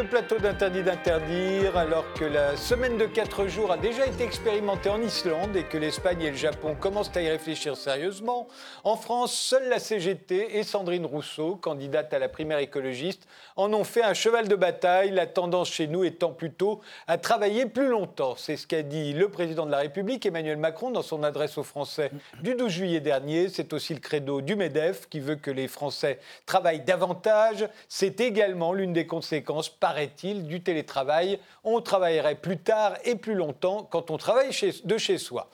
Le plateau d'Interdit d'interdire, alors que la semaine de 4 jours a déjà été expérimentée en Islande et que l'Espagne et le Japon commencent à y réfléchir sérieusement. En France, seule la CGT et Sandrine Rousseau, candidate à la primaire écologiste, en ont fait un cheval de bataille, la tendance chez nous étant plutôt à travailler plus longtemps. C'est ce qu'a dit le président de la République, Emmanuel Macron, dans son adresse aux Français du 12 juillet dernier. C'est aussi le credo du MEDEF qui veut que les Français travaillent davantage. C'est également l'une des conséquences, paraît-il, du télétravail. On travaillerait plus tard et plus longtemps quand on travaille de chez soi.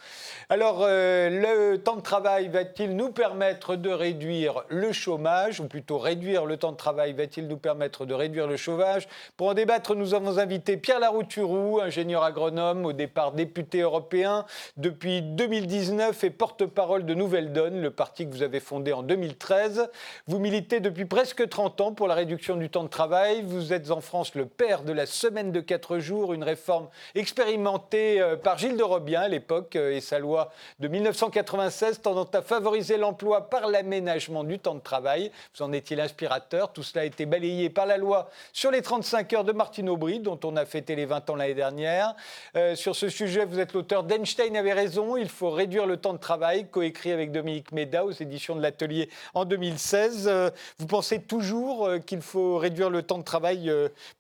Alors, euh, le temps de travail va-t-il nous permettre de réduire le chômage, ou plutôt réduire le temps de travail va-t-il nous permettre de réduire le chômage? Pour en débattre, nous avons invité Pierre Larouturou, ingénieur agronome, au départ député européen, depuis 2019 et porte-parole de Nouvelle Donne, le parti que vous avez fondé en 2013. Vous militez depuis presque 30 ans pour la réduction du temps de travail vous êtes en France le père de la semaine de 4 jours, une réforme expérimentée euh, par Gilles de Robien à l'époque euh, et sa loi de 1996 tendant à favoriser l'emploi par l'aménagement du temps de travail. Vous en étiez l'inspirateur. Tout cela a été balayé par la loi sur les 35 heures de Martine Aubry, dont on a fêté les 20 ans l'année dernière. Euh, sur ce sujet, vous êtes l'auteur d'Einstein avait raison, il faut réduire le temps de travail, coécrit avec Dominique Méda aux éditions de l'Atelier en 2016. vous pensez toujours qu'il faut réduire le temps de travail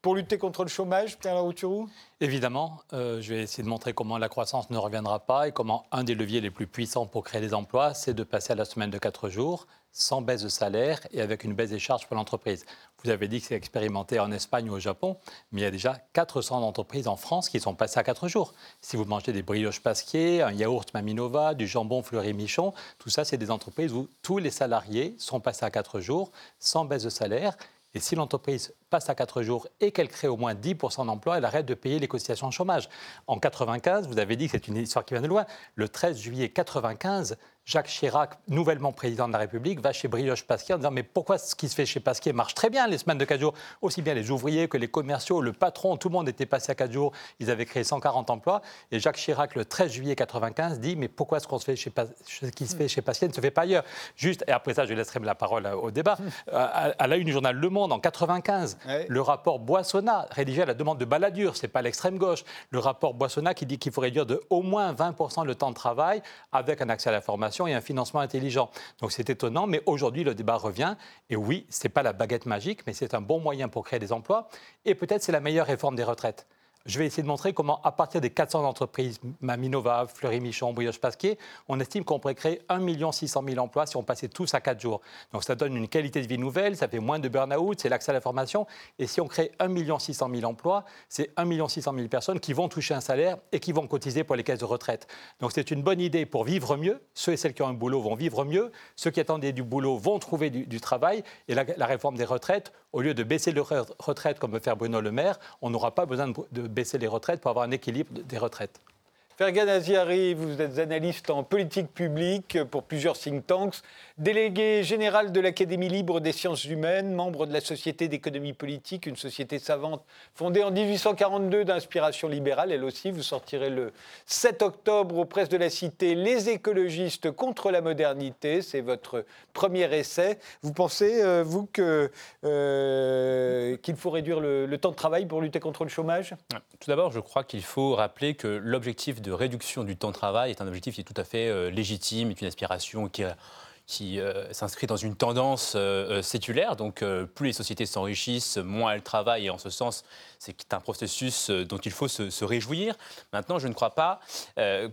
pour lutter contre le chômage, Pierre Larouturou Évidemment, euh, je vais essayer de montrer comment la croissance ne reviendra pas et comment un des leviers les plus puissants pour créer des emplois, c'est de passer à la semaine de 4 jours, sans baisse de salaire et avec une baisse des charges pour l'entreprise. Vous avez dit que c'est expérimenté en Espagne ou au Japon, mais il y a déjà 400 entreprises en France qui sont passées à 4 jours. Si vous mangez des brioches pasquier, un yaourt Maminova, du jambon Fleury Michon, tout ça, c'est des entreprises où tous les salariés sont passés à 4 jours, sans baisse de salaire et si l'entreprise passe à 4 jours et qu'elle crée au moins 10% d'emplois, elle arrête de payer les cotisations de chômage. En 95, vous avez dit que c'est une histoire qui vient de loin, le 13 juillet 95, Jacques Chirac, nouvellement président de la République, va chez Brioche Pasquier en disant Mais pourquoi ce qui se fait chez Pasquier marche très bien les semaines de 4 jours Aussi bien les ouvriers que les commerciaux, le patron, tout le monde était passé à 4 jours. Ils avaient créé 140 emplois. Et Jacques Chirac, le 13 juillet 95, dit Mais pourquoi ce, qu'on se fait chez ce qui se fait chez Pasquier ne se fait pas ailleurs? Juste, et après ça, je laisserai la parole au débat. Euh, à, la une du journal Le Monde, en 95, le rapport Boissonnat, rédigé à la demande de Balladur, c'est pas l'extrême gauche, le rapport Boissonnat qui dit qu'il faut réduire de au moins 20% le temps de travail avec un accès à la formation et un financement intelligent. Donc c'est étonnant, mais aujourd'hui le débat revient. Et oui, ce n'est pas la baguette magique, mais c'est un bon moyen pour créer des emplois. Et peut-être c'est la meilleure réforme des retraites je vais essayer de montrer comment, à partir des 400 entreprises, Maminova, Fleury-Michon, Brioche-Pasquier, on estime qu'on pourrait créer 1 600 000 emplois si on passait tous à 4 jours. Donc ça donne une qualité de vie nouvelle, ça fait moins de burn-out, c'est l'accès à la formation. Et si on crée 1 600 000 emplois, c'est 1 600 000 personnes qui vont toucher un salaire et qui vont cotiser pour les caisses de retraite. Donc c'est une bonne idée pour vivre mieux. Ceux et celles qui ont un boulot vont vivre mieux. Ceux qui attendaient du boulot vont trouver du, travail. Et la, la réforme des retraites, au lieu de baisser les retraites comme veut faire Bruno Le Maire, on n'aura pas besoin de baisser les retraites pour avoir un équilibre des retraites. Fergan Aziari, vous êtes analyste en politique publique pour plusieurs think tanks, délégué général de l'Académie libre des sciences humaines, membre de la Société d'économie politique, une société savante fondée en 1842 d'inspiration libérale. Elle aussi, vous sortirez le 7 octobre aux presses de la Cité Les écologistes contre la modernité. C'est votre premier essai. Vous pensez, euh, vous, euh, qu'il faut réduire le, le, temps de travail pour lutter contre le chômage? Tout d'abord, je crois qu'il faut rappeler que l'objectif de réduction du temps de travail est un objectif qui est tout à fait euh, légitime, est une aspiration qui, qui euh, s'inscrit dans une tendance euh, séculaire. Donc, plus les sociétés s'enrichissent, moins elles travaillent. Et en ce sens, c'est un processus dont il faut se, réjouir. Maintenant, je ne crois pas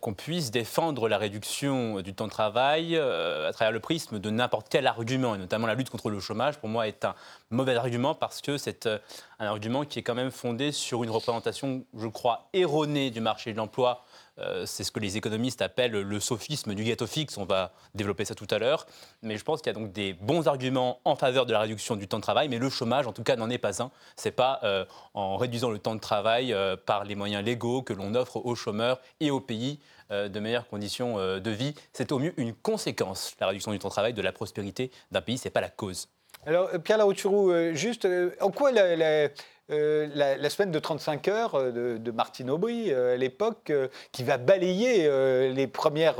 qu'on puisse défendre la réduction du temps de travail à travers le prisme de n'importe quel argument, et notamment la lutte contre le chômage, pour moi, est un mauvais argument parce que c'est un argument qui est quand même fondé sur une représentation, je crois, erronée du marché de l'emploi euh, c'est ce que les économistes appellent le sophisme du gâteau fixe. On va développer ça tout à l'heure. Mais je pense qu'il y a donc des bons arguments en faveur de la réduction du temps de travail. Mais le chômage, en tout cas, n'en est pas un. Ce n'est pas euh, en réduisant le temps de travail euh, par les moyens légaux que l'on offre aux chômeurs et aux pays de meilleures conditions de vie. C'est au mieux une conséquence, la réduction du temps de travail, de la prospérité d'un pays. Ce n'est pas la cause. Alors, Pierre Larouturou, juste, en quoi la, euh, la, semaine de 35 heures euh, de, Martine Aubry à l'époque, qui va balayer les premières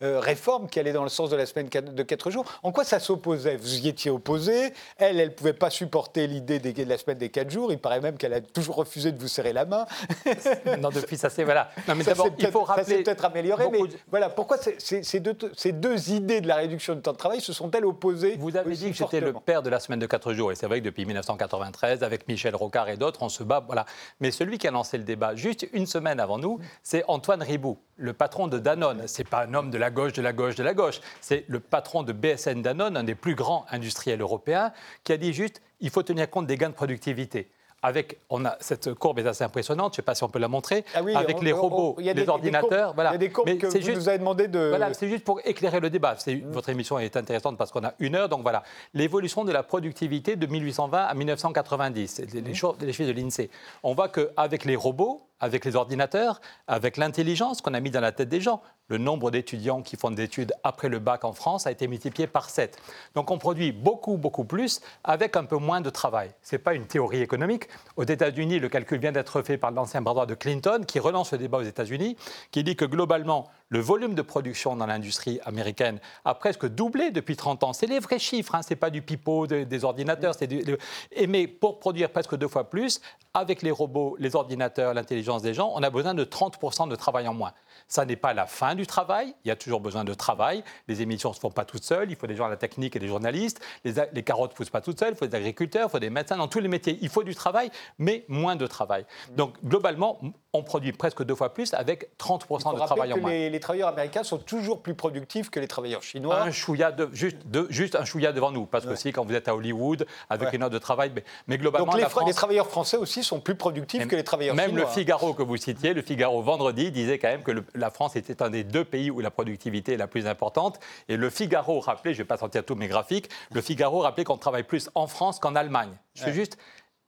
réformes qui allaient dans le sens de la semaine de 4 jours. En quoi ça s'opposait? Vous y étiez opposé. Elle, elle ne pouvait pas supporter l'idée de la semaine des 4 jours. Il paraît même qu'elle a toujours refusé de vous serrer la main. non, depuis ça, c'est voilà. Non, mais d'abord, il faut rappeler. Ça s'est peut-être amélioré, mais voilà. Pourquoi ces, deux, ces deux idées de la réduction du temps de travail se sont-elles opposées Vous avez dit que j'étais le père de la semaine de 4 jours, et c'est vrai que depuis 1993, avec Michel Rocard et d'autres, on se bat. Voilà. Mais celui qui a lancé le débat juste une semaine avant nous, c'est Antoine Riboud, le patron de Danone. C'est pas un homme de la gauche, de la gauche, de la gauche. C'est le patron de BSN Danone, un des plus grands industriels européens, qui a dit juste il faut tenir compte des gains de productivité avec, on a, cette courbe est assez impressionnante, je ne sais pas si on peut la montrer, ah avec les robots, les ordinateurs. voilà. Il y a des courbes que vous nous avez demandé de... Voilà, c'est juste pour éclairer le débat. Mmh. Votre émission est intéressante parce qu'on a une heure, donc voilà. L'évolution de la productivité de 1820 à 1990, les, les, chiffres de l'INSEE. On voit qu'avec les robots, avec les ordinateurs, avec l'intelligence qu'on a mis dans la tête des gens. Le nombre d'étudiants qui font des études après le bac en France a été multiplié par 7. Donc on produit beaucoup, beaucoup plus avec un peu moins de travail. Ce n'est pas une théorie économique. Aux États-Unis, le calcul vient d'être fait par l'ancien bras droit de Clinton, qui relance le débat aux États-Unis, qui dit que globalement, le volume de production dans l'industrie américaine a presque doublé depuis 30 ans. C'est les vrais chiffres, hein. ce n'est pas du pipeau des ordinateurs. mais pour produire presque deux fois plus, avec les robots, les ordinateurs, l'intelligence des gens, on a besoin de 30% de travail en moins. Ça n'est pas la fin du travail, il y a toujours besoin de travail. Les émissions ne se font pas toutes seules, il faut des gens à la technique et des journalistes. Les, carottes ne poussent pas toutes seules, il faut des agriculteurs, il faut des médecins, dans tous les métiers. Il faut du travail, mais moins de travail. Donc globalement, on produit presque deux fois plus avec 30% de travail en moins. Les, les travailleurs américains sont toujours plus productifs que les travailleurs chinois. Un chouïa de, juste, de, juste un chouïa devant nous, parce que si quand vous êtes à Hollywood avec une heure de travail, mais, globalement Donc les, les, travailleurs français aussi sont plus productifs que les travailleurs chinois. Même le Figaro que vous citiez, le Figaro vendredi disait quand même que la France était un des deux pays où la productivité est la plus importante. Et le Figaro rappelait, je ne vais pas sortir tous mes graphiques, le Figaro rappelait qu'on travaille plus en France qu'en Allemagne. Je suis juste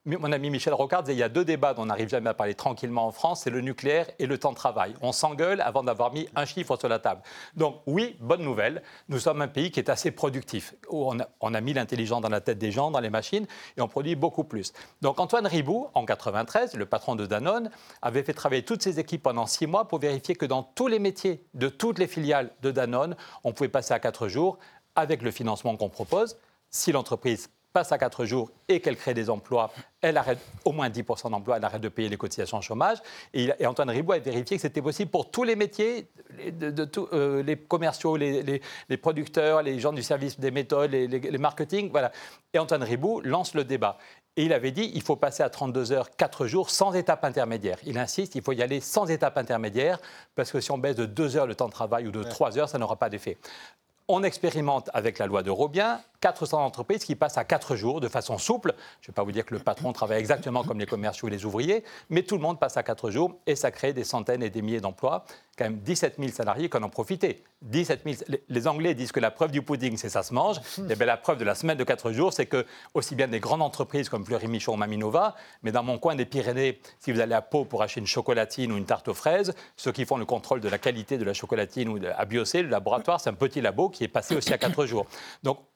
mon ami Michel Rocard il y a deux débats dont on n'arrive jamais à parler tranquillement en France, c'est le nucléaire et le temps de travail. On s'engueule avant d'avoir mis un chiffre sur la table. Donc oui, bonne nouvelle, nous sommes un pays qui est assez productif, on a, mis l'intelligence dans la tête des gens, dans les machines, et on produit beaucoup plus. Donc Antoine Riboud, en 93, le patron de Danone, avait fait travailler toutes ses équipes pendant six mois pour vérifier que dans tous les métiers de toutes les filiales de Danone, on pouvait passer à quatre jours avec le financement qu'on propose. Si l'entreprise passe à 4 jours et qu'elle crée des emplois, elle arrête au moins 10% d'emplois, elle arrête de payer les cotisations chômage. Et, Antoine Riboud a vérifié que c'était possible pour tous les métiers, de, euh, les commerciaux, les, producteurs, les gens du service des méthodes, les, les marketing. Voilà. Et Antoine Riboud lance le débat. Et il avait dit il faut passer à 32 heures, 4 jours, sans étape intermédiaire. Il insiste, il faut y aller sans étape intermédiaire, parce que si on baisse de 2 heures le temps de travail ou de 3 heures, ça n'aura pas d'effet. On expérimente avec la loi de Robien 400 entreprises qui passent à 4 jours de façon souple. Je ne vais pas vous dire que le patron travaille exactement comme les commerciaux et les ouvriers, mais tout le monde passe à 4 jours et ça crée des centaines et des milliers d'emplois. Quand même 17 000 salariés qui en ont profité. 17 Les Anglais disent que la preuve du pudding, c'est ça se mange. Et eh bien la preuve de la semaine de 4 jours, c'est que aussi bien des grandes entreprises comme Fleury Michon ou Maminova, mais dans mon coin des Pyrénées, si vous allez à Pau pour acheter une chocolatine ou une tarte aux fraises, ceux qui font le contrôle de la qualité de la chocolatine ou à Biocé, le laboratoire, c'est un petit labo qui est passé aussi à 4 jours.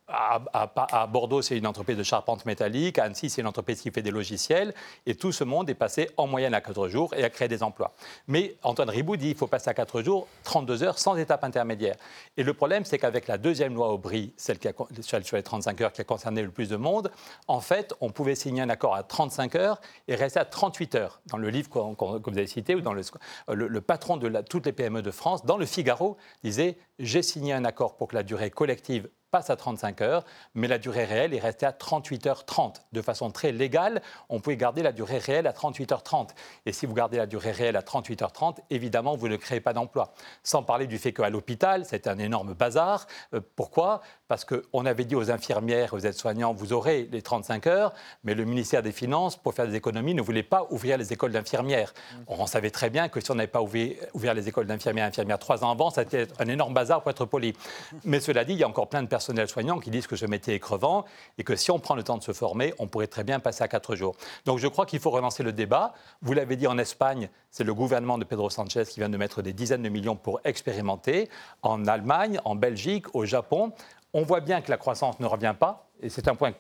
À, Bordeaux, c'est une entreprise de charpente métallique. À Annecy, c'est une entreprise qui fait des logiciels. Et tout ce monde est passé en moyenne à 4 jours et a créé des emplois. Mais Antoine Riboud dit qu'il faut passer à 4 jours, 32 heures, sans étape intermédiaire. Et le problème, c'est qu'avec la deuxième loi Aubry, celle qui a, sur les 35 heures qui a concerné le plus de monde, en fait, on pouvait signer un accord à 35 heures et rester à 38 heures. Dans le livre que vous avez cité, ou dans le, le, patron de toutes les PME de France, dans le Figaro, disait J'ai signé un accord pour que la durée collective passe à 35 heures, mais la durée réelle est restée à 38 h 30. De façon très légale, on pouvait garder la durée réelle à 38 h 30. Et si vous gardez la durée réelle à 38 h 30, évidemment, vous ne créez pas d'emploi. Sans parler du fait qu'à l'hôpital, c'est un énorme bazar. Euh, pourquoi? Parce qu'on avait dit aux infirmières, aux aides-soignants, vous aurez les 35 heures, mais le ministère des Finances, pour faire des économies, ne voulait pas ouvrir les écoles d'infirmières. On savait très bien que si on n'avait pas ouvert, les écoles d'infirmières et infirmières trois ans avant, ça était un énorme bazar pour être poli. Mais cela dit, il y a encore plein de personnels soignants qui disent que ce métier est crevant et que si on prend le temps de se former, on pourrait très bien passer à quatre jours. Donc je crois qu'il faut relancer le débat. Vous l'avez dit en Espagne, c'est le gouvernement de Pedro Sanchez qui vient de mettre des dizaines de millions pour expérimenter. En Allemagne, en Belgique, au Japon, On voit bien que la croissance ne revient pas, et c'est un point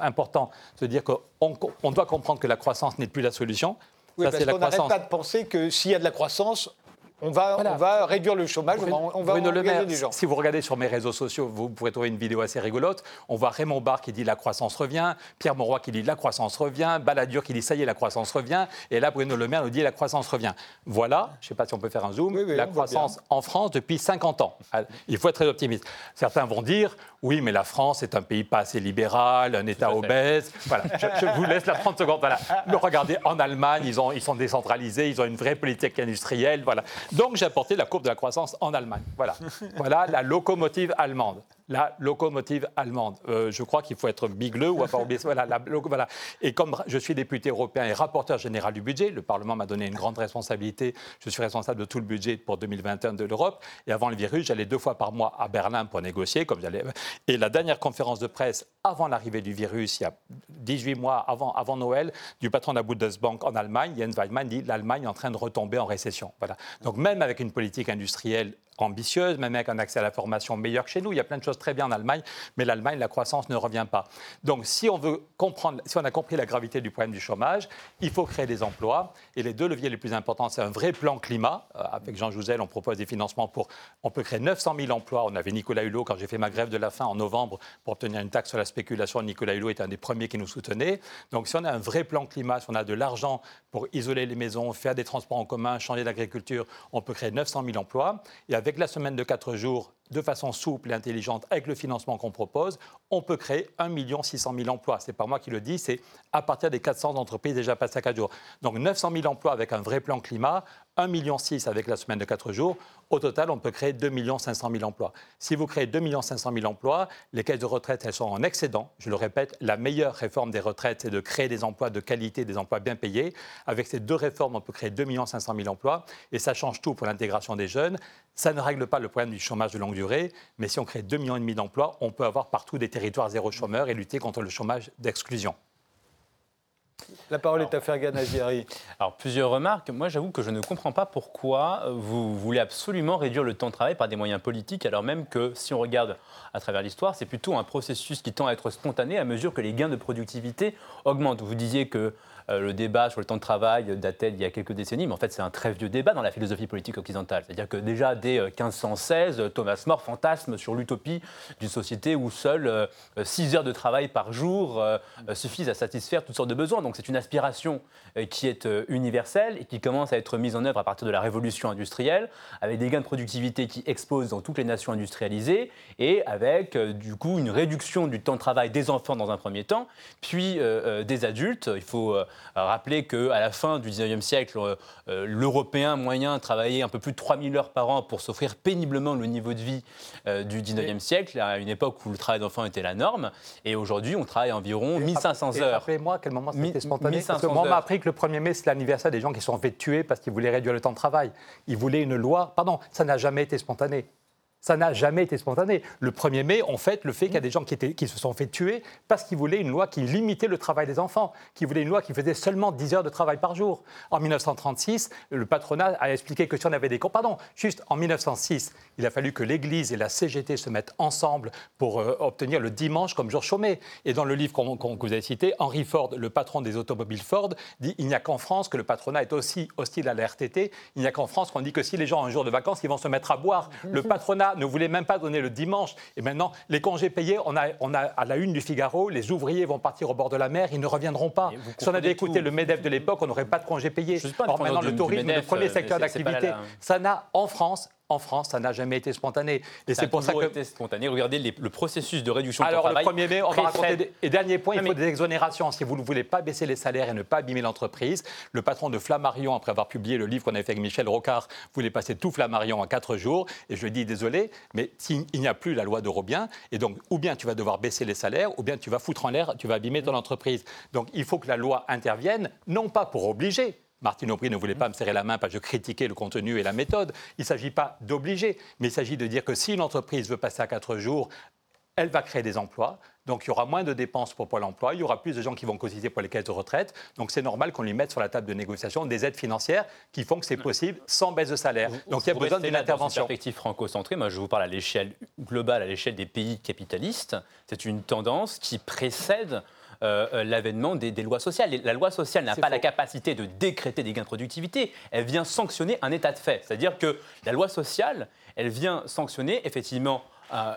important, de dire qu'on doit comprendre que la croissance n'est plus la solution. Oui, parce qu'on n'arrête pas de penser que s'il y a de la croissance, on va, on va réduire le chômage, on va, engager des gens. Si vous regardez sur mes réseaux sociaux, vous pourrez trouver une vidéo assez rigolote. On voit Raymond Barre qui dit la croissance revient, Pierre Mauroy qui dit la croissance revient, Balladur qui dit ça y est, la croissance revient, et là Bruno Le Maire nous dit la croissance revient. Voilà, je ne sais pas si on peut faire un zoom, la croissance en France depuis 50 ans. Il faut être très optimiste. Certains vont dire oui, mais la France est un pays pas assez libéral, un État obèse. Voilà, je, vous laisse la 30 secondes. Voilà. regardez, en Allemagne, ils, ont, ils sont décentralisés, ils ont une vraie politique industrielle. Voilà. Donc j'ai apporté la courbe de la croissance en Allemagne. Voilà, voilà la locomotive allemande la locomotive allemande. Euh, je crois qu'il faut être bigleux ou avoir oublié. Voilà, la, voilà. Et comme je suis député européen et rapporteur général du budget, le Parlement m'a donné une grande responsabilité. Je suis responsable de tout le budget pour 2021 de l'Europe. Et avant le virus, j'allais deux fois par mois à Berlin pour négocier. Comme j'allais... Et la dernière conférence de presse avant l'arrivée du virus, il y a 18 mois avant, avant Noël, du patron de la Bundesbank en Allemagne, Jens Weidmann, dit l'Allemagne est en train de retomber en récession. Voilà. Donc même avec une politique industrielle ambitieuse, même avec un accès à la formation meilleur que chez nous. Il y a plein de choses très bien en Allemagne, mais l'Allemagne, la croissance ne revient pas. Donc, si on veut comprendre, si on a compris la gravité du problème du chômage, il faut créer des emplois. Et les deux leviers les plus importants, c'est un vrai plan climat. Euh, avec Jean Jouzel, on propose des financements pour. On peut créer 900 000 emplois. On avait Nicolas Hulot, quand j'ai fait ma grève de la faim en novembre pour obtenir une taxe sur la spéculation. Nicolas Hulot était un des premiers qui nous soutenait. Donc, si on a un vrai plan climat, si on a de l'argent pour isoler les maisons, faire des transports en commun, changer d'agriculture, on peut créer 900 000 emplois. Et avec la semaine de 4 jours, de façon souple et intelligente, avec le financement qu'on propose, on peut créer 1 600 000 emplois. Ce n'est pas moi qui le dis, c'est à partir des 400 entreprises déjà passées à 4 jours. Donc 900 000 emplois avec un vrai plan climat, 1,6 million avec la semaine de 4 jours. Au total, on peut créer 2 500 000 emplois. Si vous créez 2 500 000 emplois, les caisses de retraite, elles sont en excédent. Je le répète, la meilleure réforme des retraites, c'est de créer des emplois de qualité, des emplois bien payés. Avec ces deux réformes, on peut créer 2 500 000 emplois. Et ça change tout pour l'intégration des jeunes. Ça ne règle pas le problème du chômage de longue durée, mais si on crée 2,5 millions d'emplois, on peut avoir partout des territoires zéro chômeur et lutter contre le chômage d'exclusion. La parole est à Fergan Aziari. Alors, plusieurs remarques. Moi, j'avoue que je ne comprends pas pourquoi vous voulez absolument réduire le temps de travail par des moyens politiques, alors même que, si on regarde à travers l'histoire, c'est plutôt un processus qui tend à être spontané à mesure que les gains de productivité augmentent. Vous disiez que euh, le débat sur le temps de travail datait d'il y a quelques décennies, mais en fait c'est un très vieux débat dans la philosophie politique occidentale. C'est-à-dire que déjà dès 1516, euh, Thomas More fantasme sur l'utopie d'une société où seules 6 euh, heures de travail par jour suffisent à satisfaire toutes sortes de besoins. Donc c'est une aspiration qui est universelle et qui commence à être mise en œuvre à partir de la révolution industrielle, avec des gains de productivité qui explosent dans toutes les nations industrialisées et avec du coup une réduction du temps de travail des enfants dans un premier temps, puis des adultes. Il faut rappeler qu'à la fin du 19e siècle, euh, euh, l'Européen moyen travaillait un peu plus de 3000 heures par an pour s'offrir péniblement le niveau de vie euh, du 19e siècle, à une époque où le travail d'enfant était la norme. Et aujourd'hui, on travaille environ 1500 heures. Rappelez-moi à quel moment c'était spontané. Parce que moi, on m'a appris que le 1er mai, c'est l'anniversaire des gens qui sont fait tuer parce qu'ils voulaient réduire le temps de travail. Ils voulaient une loi. Pardon, ça n'a jamais été spontané. Ça n'a jamais été spontané. Le 1er mai, on fait le fait qu'il y a des gens qui, étaient, qui se sont fait tuer parce qu'ils voulaient une loi qui limitait le travail des enfants, qui voulaient une loi qui faisait seulement 10 heures de travail par jour. En 1936, le patronat a expliqué que si on avait des... Pardon, juste en 1906, il a fallu que l'Église et la CGT se mettent ensemble pour euh, obtenir le dimanche comme jour chômé. Et dans le livre qu'on que vous avez cité, Henry Ford, le patron des automobiles Ford, dit il n'y a qu'en France que le patronat est aussi hostile à la RTT. Il n'y a qu'en France qu'on dit que si les gens ont un jour de vacances, ils vont se mettre à boire. Le patronat ne voulait même pas donner le dimanche. Et maintenant, les congés payés, on a, on a à la une du Figaro, les ouvriers vont partir au bord de la mer, ils ne reviendront pas. Si on avait écouté le MEDEF de l'époque, on n'aurait pas de congés payés. Or, maintenant, le tourisme, le premier secteur d'activité, ça n'a en France en France, ça n'a jamais été spontané. Et c'est pour ça que. été spontané. Regardez le processus de réduction de travail. Alors, le 1er mai, on va raconter. Et dernier point, il faut des exonérations. Si vous ne voulez pas baisser les salaires et ne pas abîmer l'entreprise, le patron de Flammarion, après avoir publié le livre qu'on avait fait avec Michel Rocard, voulait passer tout Flammarion en quatre jours. Et je lui ai dit, désolé, mais s'il n'y a plus la loi de Robien, et donc, ou bien tu vas devoir baisser les salaires, ou bien tu vas foutre en l'air, tu vas abîmer ton entreprise. Donc, il faut que la loi intervienne, non pas pour obliger, Martine Aubry ne voulait pas me serrer la main parce que je critiquais le contenu et la méthode. Il ne s'agit pas d'obliger, mais il s'agit de dire que si une entreprise veut passer à quatre jours, elle va créer des emplois Donc il y aura moins de dépenses pour Pôle emploi, il y aura plus de gens qui vont cotiser pour les caisses de retraite. Donc c'est normal qu'on lui mette sur la table de négociation des aides financières qui font que c'est possible sans baisse de salaire. Donc il y a besoin d'une intervention. Dans perspective franco-centrée, moi je vous parle à l'échelle globale, à l'échelle des pays capitalistes. C'est une tendance qui précède euh, euh, l'avènement des, lois sociales. La loi sociale n'a pas la capacité de décréter des gains de productivité, elle vient sanctionner un état de fait. C'est-à-dire que la loi sociale, elle vient sanctionner effectivement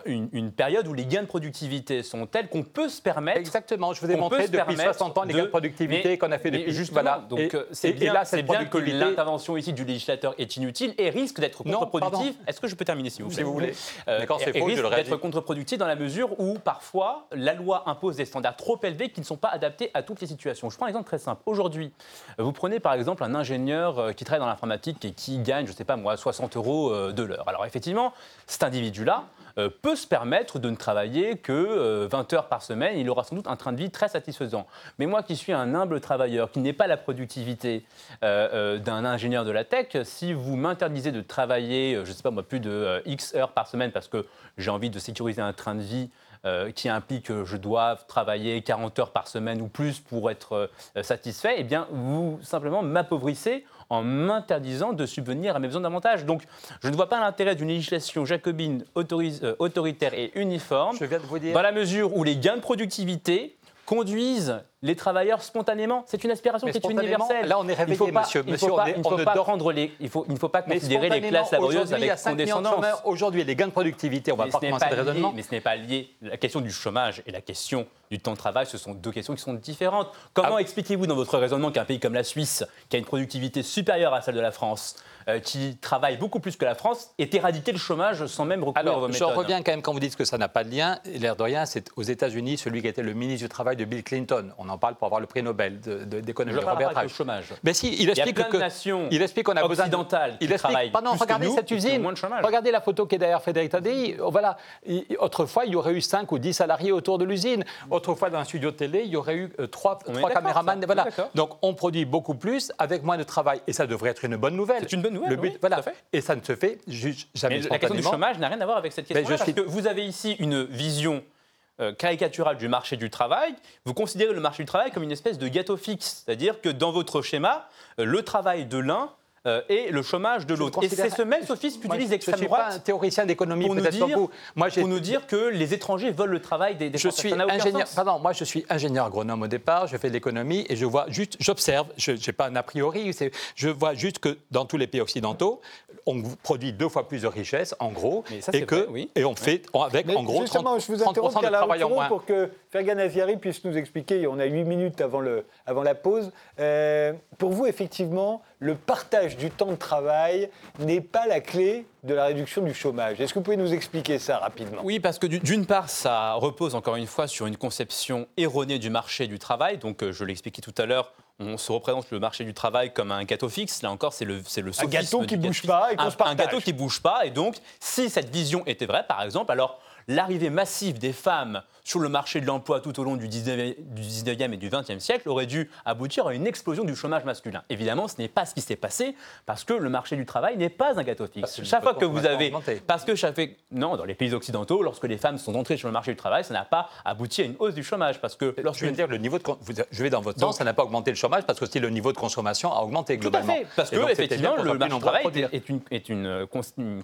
une, une, période où les gains de productivité sont tels qu'on peut se permettre. Exactement, je vous ai montré depuis 60 ans les gains de productivité qu'on a fait depuis. Juste voilà. Donc euh, c'est bien, là, c'est bien que l'intervention ici du législateur est inutile et risque d'être contre-productive. Est-ce que je peux terminer si vous, si vous voulez euh, D'accord, c'est faux. Risque d'être contre-productif dans la mesure où parfois la loi impose des standards trop élevés qui ne sont pas adaptés à toutes les situations. Je prends un exemple très simple. Aujourd'hui, vous prenez par exemple un ingénieur euh, qui travaille dans l'informatique et qui gagne, je ne sais pas moi, 60 euros de l'heure. Alors effectivement, cet individu-là, euh, peut se permettre de ne travailler que 20 euh, heures par semaine. Il aura sans doute un train de vie très satisfaisant. Mais moi qui suis un humble travailleur, qui n'ai pas la productivité euh, d'un ingénieur de la tech, si vous m'interdisez de travailler, je ne sais pas moi, plus de X heures par semaine parce que j'ai envie de sécuriser un train de vie qui implique que je dois travailler 40 heures par semaine ou plus pour être satisfait, eh bien, vous simplement m'appauvrissez en m'interdisant de subvenir à mes besoins davantage. Donc, je ne vois pas l'intérêt d'une législation jacobine euh, autoritaire et uniforme, dans la mesure où les gains de productivité conduisent les travailleurs spontanément. C'est une aspiration qui est universelle. Là, on est réveillé, monsieur. Il faut, pas, il faut pas prendre les, il faut, il ne faut pas considérer les classes laborieuses avec condescendance. Aujourd'hui, les gains de productivité, on va pas commencer le raisonnement. Mais ce n'est pas lié. La question du chômage et la question du temps de travail, ce sont deux questions qui sont différentes. Comment ah. expliquez-vous dans votre raisonnement qu'un pays comme la Suisse, qui a une productivité supérieure à celle de la France, euh, qui travaille beaucoup plus que la France, ait éradiqué le chômage sans même recourir Alors, à vos méthodes Je reviens quand même quand vous dites que ça n'a pas de lien. L'air de rien, c'est aux États-Unis celui qui était le ministre du Travail de Bill Clinton. On en parle pour avoir le prix Nobel d'économie. De, Robert Reich. chômage. Mais si, il explique il y a plein de nations il explique qu'on a besoin qui il explique, pardon, regardez cette usine. Regardez la photo qui est derrière Frédéric Tadei. Oh, voilà. Autrefois, il y aurait eu 5 ou 10 salariés autour de l'usine. Autrefois, dans un studio de télé, il y aurait eu 3, euh, 3 caméramans. Voilà. Donc, on produit beaucoup plus avec moins de travail. Et ça devrait être une bonne nouvelle. C'est une bonne nouvelle. Le but, voilà. Et ça ne se fait jamais La question du chômage n'a rien à voir avec cette question. Parce que vous avez ici une vision euh, caricaturale du marché du travail, vous considérez le marché du travail comme une espèce de gâteau fixe. C'est-à-dire que dans votre schéma, euh, le travail de l'un euh, et le chômage de l'autre. Et c'est ce même sophiste qu'utilise l'extrême droite. Je ne suis pas un théoricien d'économie, peut-être vous. Moi, pour nous dire que les étrangers volent le travail des, des je Suis ingénieur, pardon, moi, je suis ingénieur agronome au départ, je fais de l'économie et je vois juste, j'observe, je n'ai pas un a priori, je vois juste que dans tous les pays occidentaux, on produit deux fois plus de richesses, en gros, et, que, et on fait avec, en gros, 30, je vous interromps de travail en moins. Pour que Fergan Aziari puisse nous expliquer, on a 8 minutes avant, le, avant la pause, euh, pour vous, effectivement, le partage du temps de travail n'est pas la clé de la réduction du chômage. Est-ce que vous pouvez nous expliquer ça rapidement? Oui, parce que d'une part, ça repose encore une fois sur une conception erronée du marché du travail. Donc, euh, je l'ai expliqué tout à l'heure, on se représente le marché du travail comme un gâteau fixe. Là encore, c'est le, c'est le Un gâteau qui ne bouge pas et qu'on un, un gâteau qui bouge pas. Et donc, si cette vision était vraie, par exemple, alors l'arrivée massive des femmes sur le marché de l'emploi tout au long du 19e, et du 20e siècle aurait dû aboutir à une explosion du chômage masculin. Évidemment, ce n'est pas ce qui s'est passé parce que le marché du travail n'est pas un gâteau fixe. chaque fois que vous avez. Parce que chaque Non, dans les pays occidentaux, lorsque les femmes sont entrées sur le marché du travail, ça n'a pas abouti à une hausse du chômage. Parce que. Je veux dire, le niveau de. Je vais dans votre sens, ça n'a pas augmenté le chômage parce que aussi le niveau de consommation a augmenté globalement. Tout à fait. Parce que, effectivement, le marché du travail est, une, est une,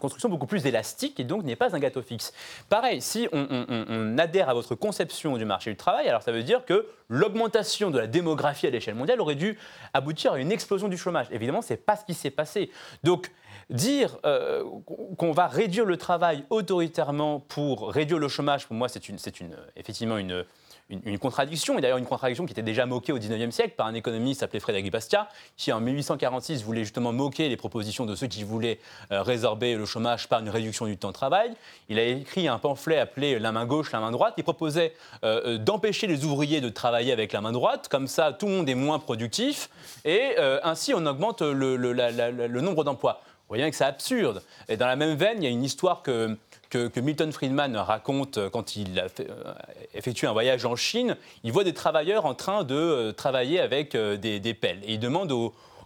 construction beaucoup plus élastique et donc n'est pas un gâteau fixe. Pareil, si on adhère à votre conception du marché du travail, alors ça veut dire que l'augmentation de la démographie à l'échelle mondiale aurait dû aboutir à une explosion du chômage. Évidemment, ce n'est pas ce qui s'est passé. Donc, dire euh, qu'on va réduire le travail autoritairement pour réduire le chômage, pour moi, c'est une, une, effectivement une, une, contradiction, et d'ailleurs une contradiction qui était déjà moquée au XIXe siècle par un économiste appelé Frédéric Bastiat, qui en 1846 voulait justement moquer les propositions de ceux qui voulaient euh, résorber le chômage par une réduction du temps de travail. Il a écrit un pamphlet appelé La main gauche, la main droite, qui proposait euh, euh, d'empêcher les ouvriers de travailler avec la main droite, comme ça tout le monde est moins productif, et ainsi on augmente le, le nombre d'emplois. Vous voyez que c'est absurde. Et dans la même veine, il y a une histoire que que, Milton Friedman raconte quand il a euh, effectue un voyage en Chine. Il voit des travailleurs en train de euh, travailler avec euh, des, pelles. Demande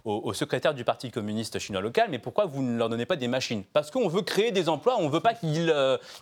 au, secrétaire du Parti communiste chinois local, mais pourquoi vous ne leur donnez pas des machines? Parce qu'on veut créer des emplois, on ne veut pas qu'ils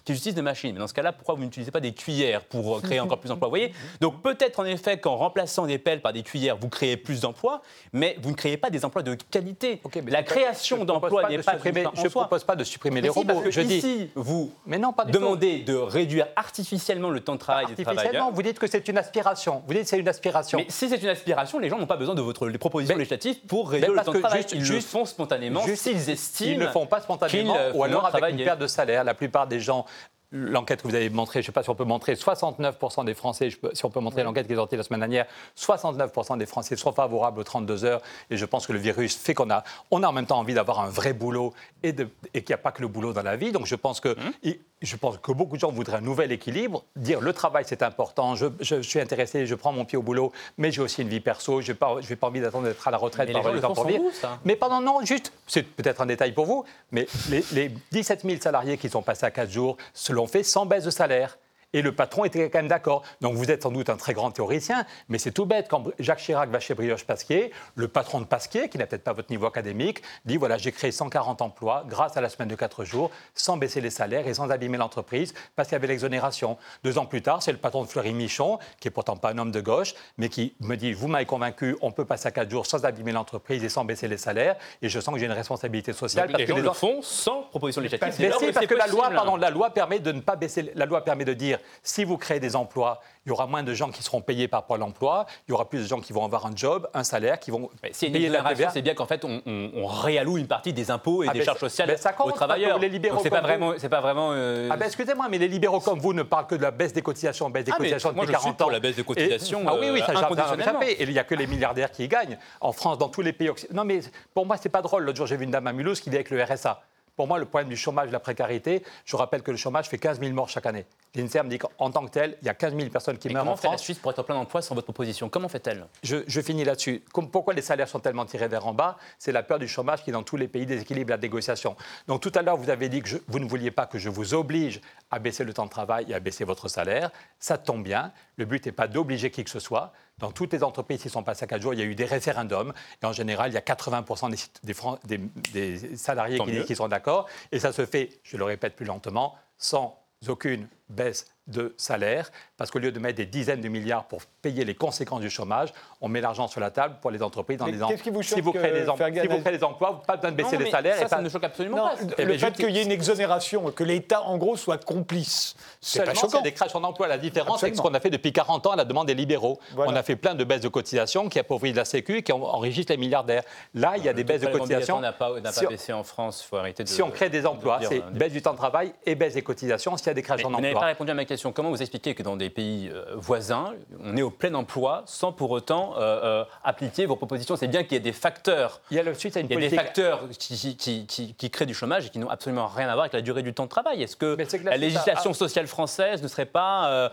utilisent des machines. Mais dans ce cas-là, pourquoi vous n'utilisez pas des cuillères pour créer encore plus d'emplois? Vous voyez? Donc peut-être en effet qu'en remplaçant des pelles par des cuillères, vous créez plus d'emplois, mais vous ne créez pas des emplois de qualité. la création d'emplois n'est pas supprimer, Je ne propose pas de supprimer les robots. je ici, dis, vous mais non, pas demandez de réduire artificiellement le temps de travail des travailleurs. Vous dites que c'est une aspiration. Vous dites que c'est une aspiration. Mais si c'est une aspiration, les gens n'ont pas besoin de votre propositions législatives pour réduire le temps de travail. ils le font spontanément s'ils estiment. Ils ne le font pas spontanément ou alors avec une perte de salaire. La plupart des gens l'enquête que vous avez montrée, je ne sais pas si on peut montrer, 69% des Français, si on peut montrer l'enquête qui est sortie la semaine dernière, 69% des Français sont favorables aux 32 heures. Et je pense que le virus fait qu'on a, on a en même temps envie d'avoir un vrai boulot et, et qu'il n'y a pas que le boulot dans la vie. Donc je pense que mmh je pense que beaucoup de gens voudraient un nouvel équilibre, dire le travail c'est important, je, suis intéressé, je prends mon pied au boulot, mais j'ai aussi une vie perso, je n'ai pas, pas, envie d'attendre d'être à la retraite mais pour temps pour vivre. Mais pendant, non, juste, c'est peut-être un détail pour vous, mais les, les 17 000 salariés qui sont passés à 4 jours se l'ont fait sans baisse de salaire. Et le patron était quand même d'accord. Donc vous êtes sans doute un très grand théoricien, mais c'est tout bête. Quand Jacques Chirac va chez Brioche Pasquier, le patron de Pasquier, qui n'a peut-être pas votre niveau académique, dit voilà, j'ai créé 140 emplois grâce à la semaine de 4 jours, sans baisser les salaires et sans abîmer l'entreprise, parce qu'il y avait l'exonération. Deux ans plus tard, c'est le patron de Fleury Michon, qui est pourtant pas un homme de gauche, mais qui me dit vous m'avez convaincu, on peut passer à 4 jours sans abîmer l'entreprise et sans baisser les salaires. Et je sens que j'ai une responsabilité sociale. parce les que gens les le font sans proposition législative. Mais si, parce que la loi, pardon, la loi permet de ne pas baisser. La loi permet de dire si vous créez des emplois, il y aura moins de gens qui seront payés par Pôle emploi, il y aura plus de gens qui vont avoir un job, un salaire, qui vont c'est payer la TVA. C'est bien qu'en fait, on, réalloue une partie des impôts et ah, des charges sociales aux travailleurs. Les libéraux c'est pas vraiment, c'est pas vraiment. Euh, ah ben excusez-moi, mais les libéraux comme vous ne parlent que de la baisse des cotisations, baisse des ah, cotisations depuis 40 ans. Pour la baisse des cotisations. ah oui, oui, ça euh, Et il n'y a que les milliardaires qui y gagnent. En France, dans tous les pays occidentaux. Non, mais pour moi, c'est pas drôle. L'autre jour, j'ai vu une dame à Mulhouse qui dit avec le RSA. Pour moi, le problème du chômage, de la précarité, je rappelle que le chômage fait 15 000 morts chaque année. L'INSERM dit qu'en tant que tel, il y a 15 000 personnes qui meurent en France. Comment fait la Suisse pour être en plein emploi sans votre proposition? Comment fait-elle? Je, finis là-dessus. Pourquoi les salaires sont tellement tirés vers en bas? C'est la peur du chômage qui, dans tous les pays, déséquilibre la négociation. Donc tout à l'heure, vous avez dit que vous ne vouliez pas que je vous oblige à baisser le temps de travail et à baisser votre salaire. Ça tombe bien. Le but n'est pas d'obliger qui que ce soit. Dans toutes les entreprises qui sont passées à 4 jours, il y a eu des référendums. Et en général, il y a 80% des, des, salariés qui, qui sont d'accord. Et ça se fait, je le répète plus lentement, sans aucune baisse de salaire, parce qu'au lieu de mettre des dizaines de milliards pour payer les conséquences du chômage, on met l'argent sur la table pour les entreprises dans les emplois. si vous créez des, emplois, si vous créez des emplois, pas besoin de baisser les salaires. Ça, ça ne choque absolument pas. Le fait qu'il y ait une exonération, que l'État, en gros, soit complice, c'est pas choquant. des créations d'emplois. La différence, c'est ce qu'on a fait depuis 40 ans à la demande des libéraux. On a fait plein de baisses de cotisations qui appauvrit la Sécu et qui enrichissent les milliardaires. Là, il y a des baisses de cotisations. n'a pas, baissé en France. Il faut arrêter de. Si on crée des emplois, c'est baisse du temps de travail et baisse des cotisations s'il y a des créations d'emplois. Pas répondu à ma question. Comment vous expliquez que dans des pays euh, voisins, on est au plein emploi sans pour autant euh, euh, appliquer vos propositions? C'est bien qu'il y ait des facteurs. Il y a, le, suite, une il y a des facteurs qui, qui, qui, créent du chômage et qui n'ont absolument rien à voir avec la durée du temps de travail. Est-ce que, la, législation sociale française ne serait pas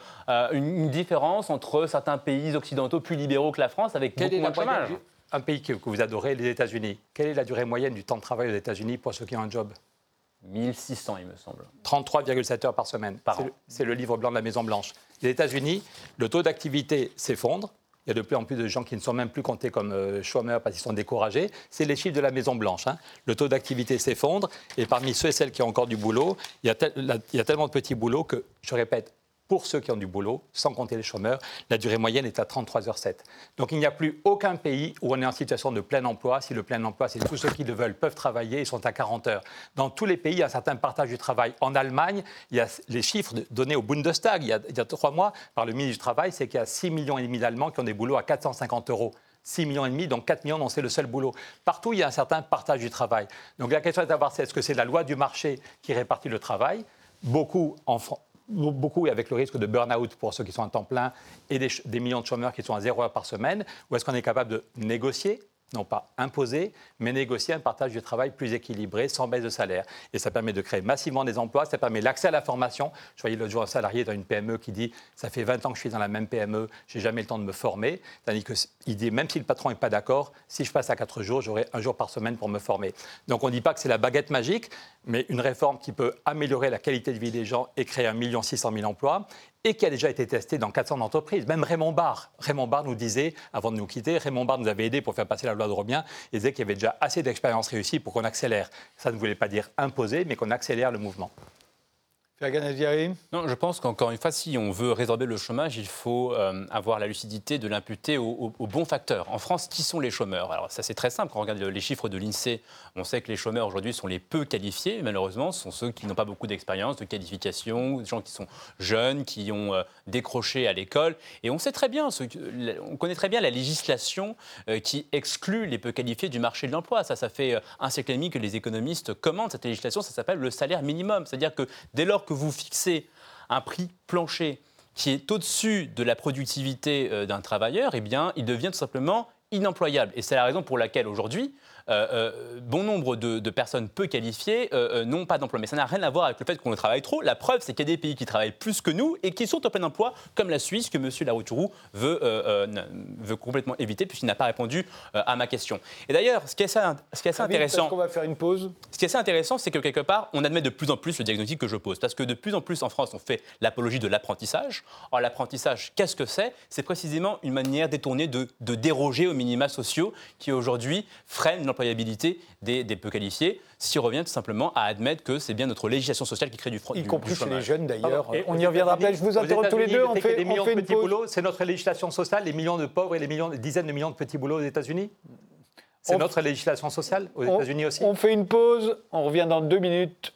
une, différence entre certains pays occidentaux plus libéraux que la France avec beaucoup moins de chômage? Un pays que vous adorez, les États-Unis. Quelle est la durée moyenne du temps de travail aux États-Unis pour ceux qui ont un job? 1600, il me semble. 33,7 heures par semaine. C'est le, livre blanc de la Maison-Blanche. Les États-Unis, le taux d'activité s'effondre. Il y a de plus en plus de gens qui ne sont même plus comptés comme euh, chômeurs parce qu'ils sont découragés. C'est les chiffres de la Maison-Blanche. Hein. Le taux d'activité s'effondre. Et parmi ceux et celles qui ont encore du boulot, il y, a il y a tellement de petits boulots que, je répète, pour ceux qui ont du boulot, sans compter les chômeurs, la durée moyenne est à 33h07. Donc il n'y a plus aucun pays où on est en situation de plein emploi. Si le plein emploi, c'est tous ceux qui le veulent peuvent travailler, ils sont à 40 heures. Dans tous les pays, il y a un certain partage du travail. En Allemagne, il y a les chiffres donnés au Bundestag il y a, trois mois par le ministre du Travail, c'est qu'il y a 6 millions et demi d'Allemands qui ont des boulots à 450 euros. 6 millions et demi, donc 4 millions c'est le seul boulot. Partout, il y a un certain partage du travail. Donc la question est de savoir, est-ce que c'est la loi du marché qui répartit le travail? Beaucoup en, Beaucoup avec le risque de burn-out pour ceux qui sont à temps plein et des, millions de chômeurs qui sont à zéro heure par semaine Ou est-ce qu'on est capable de négocier? Non pas imposer, mais négocier un partage du travail plus équilibré, sans baisse de salaire. Et ça permet de créer massivement des emplois, ça permet l'accès à la formation. Je voyais l'autre jour un salarié dans une PME qui dit Ça fait 20 ans que je suis dans la même PME, j'ai jamais le temps de me former. Tandis qu'il dit Même si le patron n'est pas d'accord, si je passe à 4 jours, j'aurai un jour par semaine pour me former. Donc on ne dit pas que c'est la baguette magique, mais une réforme qui peut améliorer la qualité de vie des gens et créer 1 600 000 emplois et qui a déjà été testée dans 400 entreprises. Même Raymond Barre, nous disait, avant de nous quitter, Raymond Barre nous avait aidé pour faire passer la loi de Robien, il disait qu'il y avait déjà assez d'expériences réussies pour qu'on accélère. Ça ne voulait pas dire imposer, mais qu'on accélère le mouvement. Non, je pense qu'encore une fois, si on veut résorber le chômage, il faut euh, avoir la lucidité de l'imputer aux, bons facteurs. En France, qui sont les chômeurs? Alors ça, c'est très simple. Quand on regarde les chiffres de l'INSEE, on sait que les chômeurs aujourd'hui sont les peu qualifiés. Malheureusement, ce sont ceux qui n'ont pas beaucoup d'expérience, de qualification, des gens qui sont jeunes, qui ont euh, décroché à l'école. Et on sait très bien, on connaît très bien la législation euh, qui exclut les peu qualifiés du marché de l'emploi. Ça, ça fait un siècle et demi que les économistes commandent cette législation. Ça s'appelle le salaire minimum. C'est-à-dire que dès lors que vous fixez un prix plancher qui est au-dessus de la productivité euh, d'un travailleur, eh bien, il devient tout simplement inemployable. Et c'est la raison pour laquelle aujourd'hui, bon nombre de, personnes peu qualifiées euh, n'ont pas d'emploi. Mais ça n'a rien à voir avec le fait qu'on travaille trop. La preuve, c'est qu'il y a des pays qui travaillent plus que nous et qui sont en plein emploi, comme la Suisse, que M. Larouturou veut, veut complètement éviter, puisqu'il n'a pas répondu à ma question. Et d'ailleurs, ce qui est assez, ce qui est assez intéressant. On va faire une pause. Ce qui est assez intéressant, c'est que quelque part, on admet de plus en plus le diagnostic que je pose. Parce que de plus en plus en France, on fait l'apologie de l'apprentissage. Or, l'apprentissage, qu'est-ce que c'est? C'est précisément une manière détournée de, de déroger aux minima sociaux qui aujourd'hui freinent l'employabilité des, peu qualifiés, s'il revient tout simplement à admettre que c'est bien notre législation sociale qui crée du, front. Y compris chez les jeunes d'ailleurs. On y reviendra après. Je vous interromps tous les deux. On fait, des millions de petits boulots. C'est notre législation sociale, les millions de pauvres et les millions, dizaines de millions de petits boulots aux États-Unis C'est notre législation sociale aux États-Unis aussi On fait une pause. On revient dans deux minutes.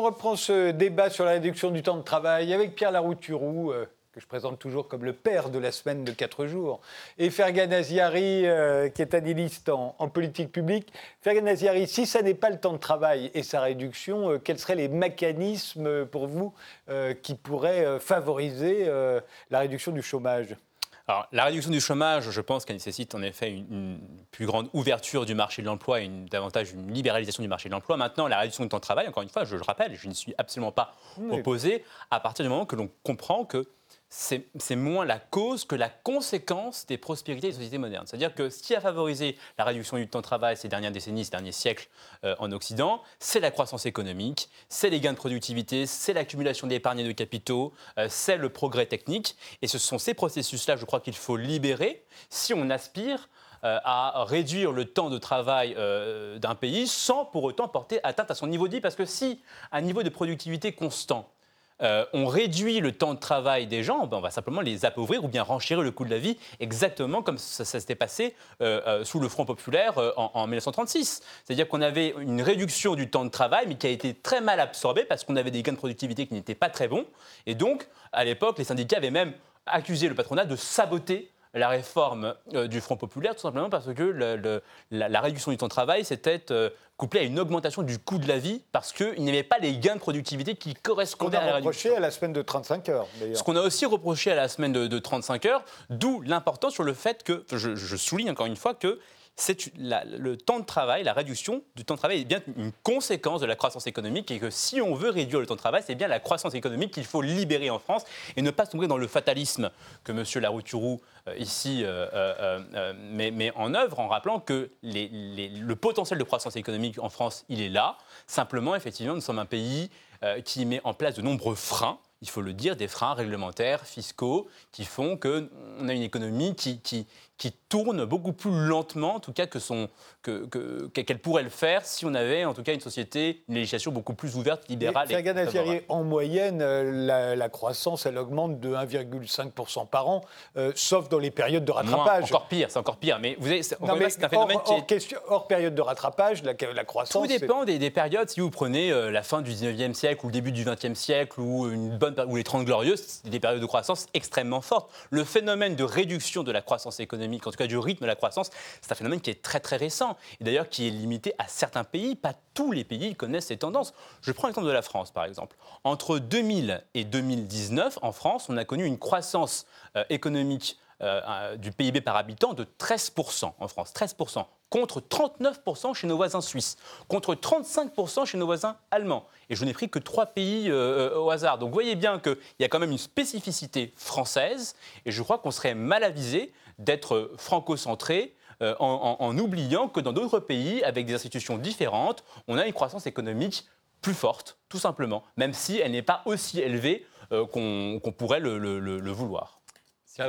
On reprend ce débat sur la réduction du temps de travail avec Pierre Larouturou, euh, que je présente toujours comme le père de la semaine de 4 jours, et Fergan Aziari, euh, qui est analyste en, politique publique. Fergan Aziari, si ça n'est pas le temps de travail et sa réduction, euh, quels seraient les mécanismes pour vous qui pourraient favoriser la réduction du chômage? La réduction du chômage, je pense qu'elle nécessite en effet une, plus grande ouverture du marché de l'emploi et une, davantage une libéralisation du marché de l'emploi. Maintenant, la réduction du temps de travail, encore une fois, je le rappelle, je ne suis absolument pas opposé à partir du moment que l'on comprend que c'est moins la cause que la conséquence des prospérités des sociétés modernes. C'est-à-dire que ce qui a favorisé la réduction du temps de travail ces dernières décennies, ces derniers siècles euh, en Occident, c'est la croissance économique, c'est les gains de productivité, c'est l'accumulation d'épargne et de capitaux, euh, c'est le progrès technique. Et ce sont ces processus-là, je crois qu'il faut libérer si on aspire euh, à réduire le temps de travail d'un pays sans pour autant porter atteinte à son niveau de vie. Parce que si un niveau de productivité constant, euh, on réduit le temps de travail des gens, ben, on va simplement les appauvrir ou bien renchérir le coût de la vie, exactement comme ça, s'était passé euh, euh, sous le Front populaire en, 1936. C'est-à-dire qu'on avait une réduction du temps de travail, mais qui a été très mal absorbée parce qu'on avait des gains de productivité qui n'étaient pas très bons. Et donc, à l'époque, les syndicats avaient même accusé le patronat de saboter la réforme du Front populaire, tout simplement parce que la, réduction du temps de travail s'était couplé à une augmentation du coût de la vie parce qu'il n'y avait pas les gains de productivité qui correspondaient à la réduction. reproché à la semaine de 35 heures, Ce qu'on a aussi reproché à la semaine de, 35 heures, d'où l'importance sur le fait que, je souligne encore une fois que c'est le temps de travail, la réduction du temps de travail est bien une conséquence de la croissance économique et que si on veut réduire le temps de travail, c'est bien la croissance économique qu'il faut libérer en France et ne pas tomber dans le fatalisme que M. Larouturou euh, ici euh, euh, met, en œuvre en rappelant que le potentiel de croissance économique en France, il est là. Simplement, effectivement, nous sommes un pays qui met en place de nombreux freins il faut le dire, des freins réglementaires, fiscaux, qui font qu'on a une économie qui, qui, qui tourne beaucoup plus lentement, en tout cas, que son, qu'elle que, pourrait le faire si on avait, en tout cas, une société, une législation beaucoup plus ouverte, libérale. Et, en moyenne, euh, la, croissance, elle augmente de 1,5% par an, euh, sauf dans les périodes de rattrapage. encore pire, c'est encore pire. Mais vous avez, c'est un phénomène hors, qui est... hors, période de rattrapage, la, la croissance. Tout dépend des, périodes. Si vous prenez euh, la fin du 19e siècle ou le début du 20e siècle ou, une bonne, ou les 30 glorieuses, c'est des périodes de croissance extrêmement fortes. Le phénomène de réduction de la croissance économique en tout cas du rythme de la croissance, c'est un phénomène qui est très très récent et d'ailleurs qui est limité à certains pays. Pas tous les pays connaissent ces tendances. Je prends l'exemple de la France par exemple. Entre 2000 et 2019, en France, on a connu une croissance euh, économique du PIB par habitant de 13% en France, 13%, contre 39% chez nos voisins suisses, contre 35% chez nos voisins allemands. Et je n'ai pris que trois pays au hasard. Donc vous voyez bien qu'il y a quand même une spécificité française, et je crois qu'on serait mal avisé d'être franco-centré euh, en, oubliant que dans d'autres pays, avec des institutions différentes, on a une croissance économique plus forte, tout simplement, même si elle n'est pas aussi élevée euh, qu'on pourrait le, vouloir. Si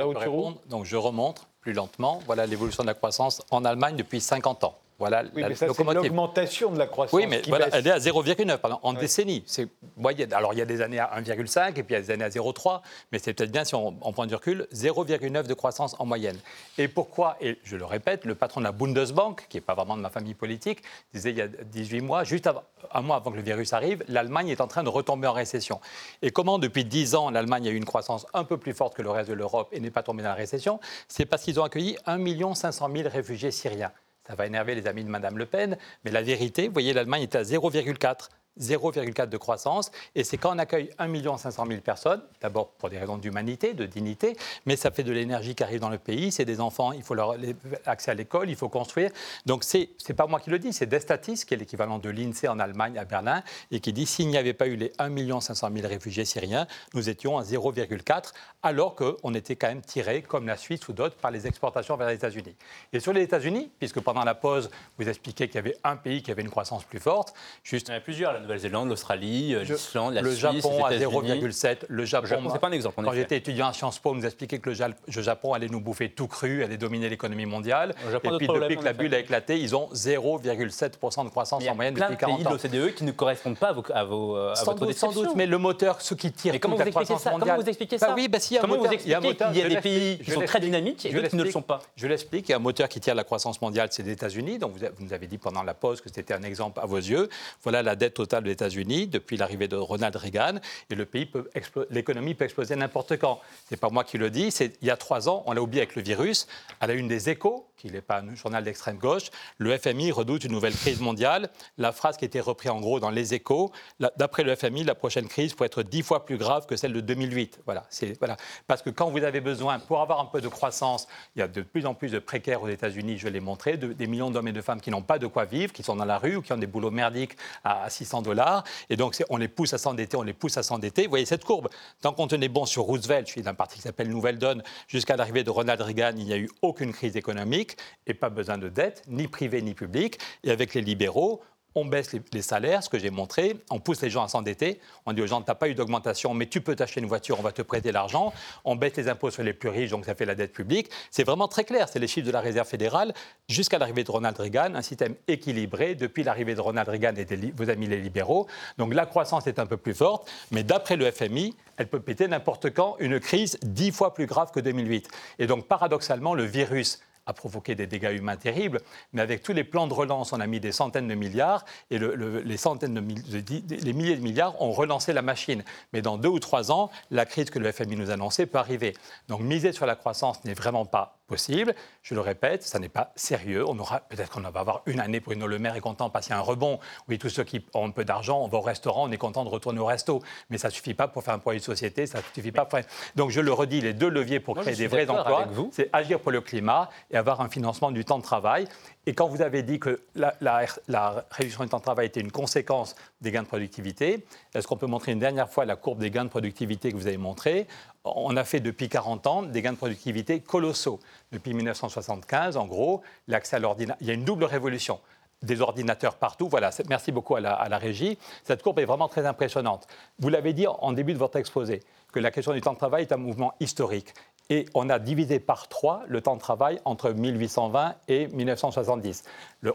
donc je remonte plus lentement. Voilà l'évolution de la croissance en Allemagne depuis 50 ans. Voilà oui, mais ça, c'est l'augmentation de la croissance. Oui, mais voilà, elle est à 0,9 en décennie. C'est moyenne. Alors, il y a des années à 1,5 et puis il y a des années à 0,3, mais c'est peut-être bien si on, prend du recul, 0,9 de croissance en moyenne. Et pourquoi Et je le répète, le patron de la Bundesbank, qui n'est pas vraiment de ma famille politique, disait il y a 18 mois, juste un mois avant que le virus arrive, l'Allemagne est en train de retomber en récession. Et comment, depuis 10 ans, l'Allemagne a eu une croissance un peu plus forte que le reste de l'Europe et n'est pas tombée dans la récession? C'est parce qu'ils ont accueilli 1 500 000 réfugiés syriens. Ça va énerver les amis de Mme Le Pen, mais la vérité, vous voyez, l'Allemagne est à 0,4. 0,4 de croissance. Et c'est quand on accueille 1 500 000 personnes, d'abord pour des raisons d'humanité, de dignité, mais ça fait de l'énergie qui arrive dans le pays. C'est des enfants, il faut leur accès à l'école, il faut construire. Donc c'est n'est pas moi qui le dis, c'est Destatis, qui est l'équivalent de l'INSEE en Allemagne, à Berlin, et qui dit s'il n'y avait pas eu les 1 500 000 réfugiés syriens, nous étions à 0,4, alors qu'on était quand même tiré, comme la Suisse ou d'autres, par les exportations vers les États-Unis. Et sur les États-Unis, puisque pendant la pause, vous expliquez qu'il y avait un pays qui avait une croissance plus forte, juste... Il y en a plusieurs, Nouvelle-Zélande, l'Australie, euh, l'Islande, la le Japon à 0,7. Le Japon, c'est pas un exemple. Quand j'étais étudiant à Sciences Po, on nous expliquait que le Japon allait nous bouffer tout cru, allait dominer l'économie mondiale. Et puis depuis que la bulle a éclaté, ils ont 0,7% de croissance en moyenne depuis 40 ans. Il y a plein de pays de l'OCDE qui ne correspondent pas à, vos, à, vos, à sans votre doute, Sans doute, mais le moteur, ce qui tire comment toute vous la croissance ça? Comment vous expliquez ça? bah oui, bah si, Comment vous expliquez qu'il y a des pays qui sont très dynamiques et d'autres qui ne le sont pas? Je l'explique. Il y a un moteur qui tire la croissance mondiale, c'est les États-Unis. Donc vous nous avez dit pendant la pause que c'était un exemple à vos yeux. Voilà la dette totale des États-Unis depuis l'arrivée de Ronald Reagan, et le pays peut l'économie peut exploser n'importe quand. C'est pas moi qui le dis, c'est il y a trois ans, on l'a oublié avec le virus, à la une des échos, qui n'est pas un journal d'extrême gauche, le FMI redoute une nouvelle crise mondiale. La phrase qui été reprise en gros dans les échos, d'après le FMI, la prochaine crise pourrait être dix fois plus grave que celle de 2008. Voilà. Parce que quand vous avez besoin, pour avoir un peu de croissance, il y a de plus en plus de précaires aux États-Unis, je l'ai montré, des millions d'hommes et de femmes qui n'ont pas de quoi vivre, qui sont dans la rue ou qui ont des boulots merdiques à 600 Et donc, on les pousse à s'endetter, on les pousse à s'endetter. Vous voyez cette courbe. Tant qu'on tenait bon sur Roosevelt, je suis d'un parti qui s'appelle Nouvelle Donne, jusqu'à l'arrivée de Ronald Reagan, il n'y a eu aucune crise économique et pas besoin de dette, ni privée ni publique. Et avec les libéraux, on baisse les, salaires, ce que j'ai montré, on pousse les gens à s'endetter, on dit aux gens, tu n'as pas eu d'augmentation, mais tu peux t'acheter une voiture, on va te prêter l'argent, on baisse les impôts sur les plus riches, donc ça fait la dette publique. C'est vraiment très clair, c'est les chiffres de la Réserve fédérale. Jusqu'à l'arrivée de Ronald Reagan, un système équilibré, depuis l'arrivée de Ronald Reagan et de vos amis les libéraux. Donc la croissance est un peu plus forte, mais d'après le FMI, elle peut péter n'importe quand une crise dix fois plus grave que 2008. Et donc paradoxalement, le virus a provoqué des dégâts humains terribles, mais avec tous les plans de relance, on a mis des centaines de milliards et les centaines de, les milliers de milliards ont relancé la machine. Mais dans deux ou trois ans, la crise que le FMI nous annonçait peut arriver. Donc miser sur la croissance n'est vraiment pas possible. Je le répète, ça n'est pas sérieux. On aura peut-être qu'on va avoir une année pour une Le Maire est content parce qu'il y a un rebond. Oui, tous ceux qui ont un peu d'argent, on va au restaurant, on est content de retourner au resto. Mais ça ne suffit pas pour faire un projet de société, ça suffit pas. Pour... Donc je le redis, les deux leviers pour créer des vrais emplois, c'est agir pour le climat et avoir un financement du temps de travail. Et quand vous avez dit que la, réduction du temps de travail était une conséquence des gains de productivité, est-ce qu'on peut montrer une dernière fois la courbe des gains de productivité que vous avez montrée? On a fait depuis 40 ans des gains de productivité colossaux. Depuis 1975, en gros, à il y a une double révolution des ordinateurs partout. Voilà, merci beaucoup à la, régie. Cette courbe est vraiment très impressionnante. Vous l'avez dit en début de votre exposé, que la question du temps de travail est un mouvement historique. Et on a divisé par trois le temps de travail entre 1820 et 1970.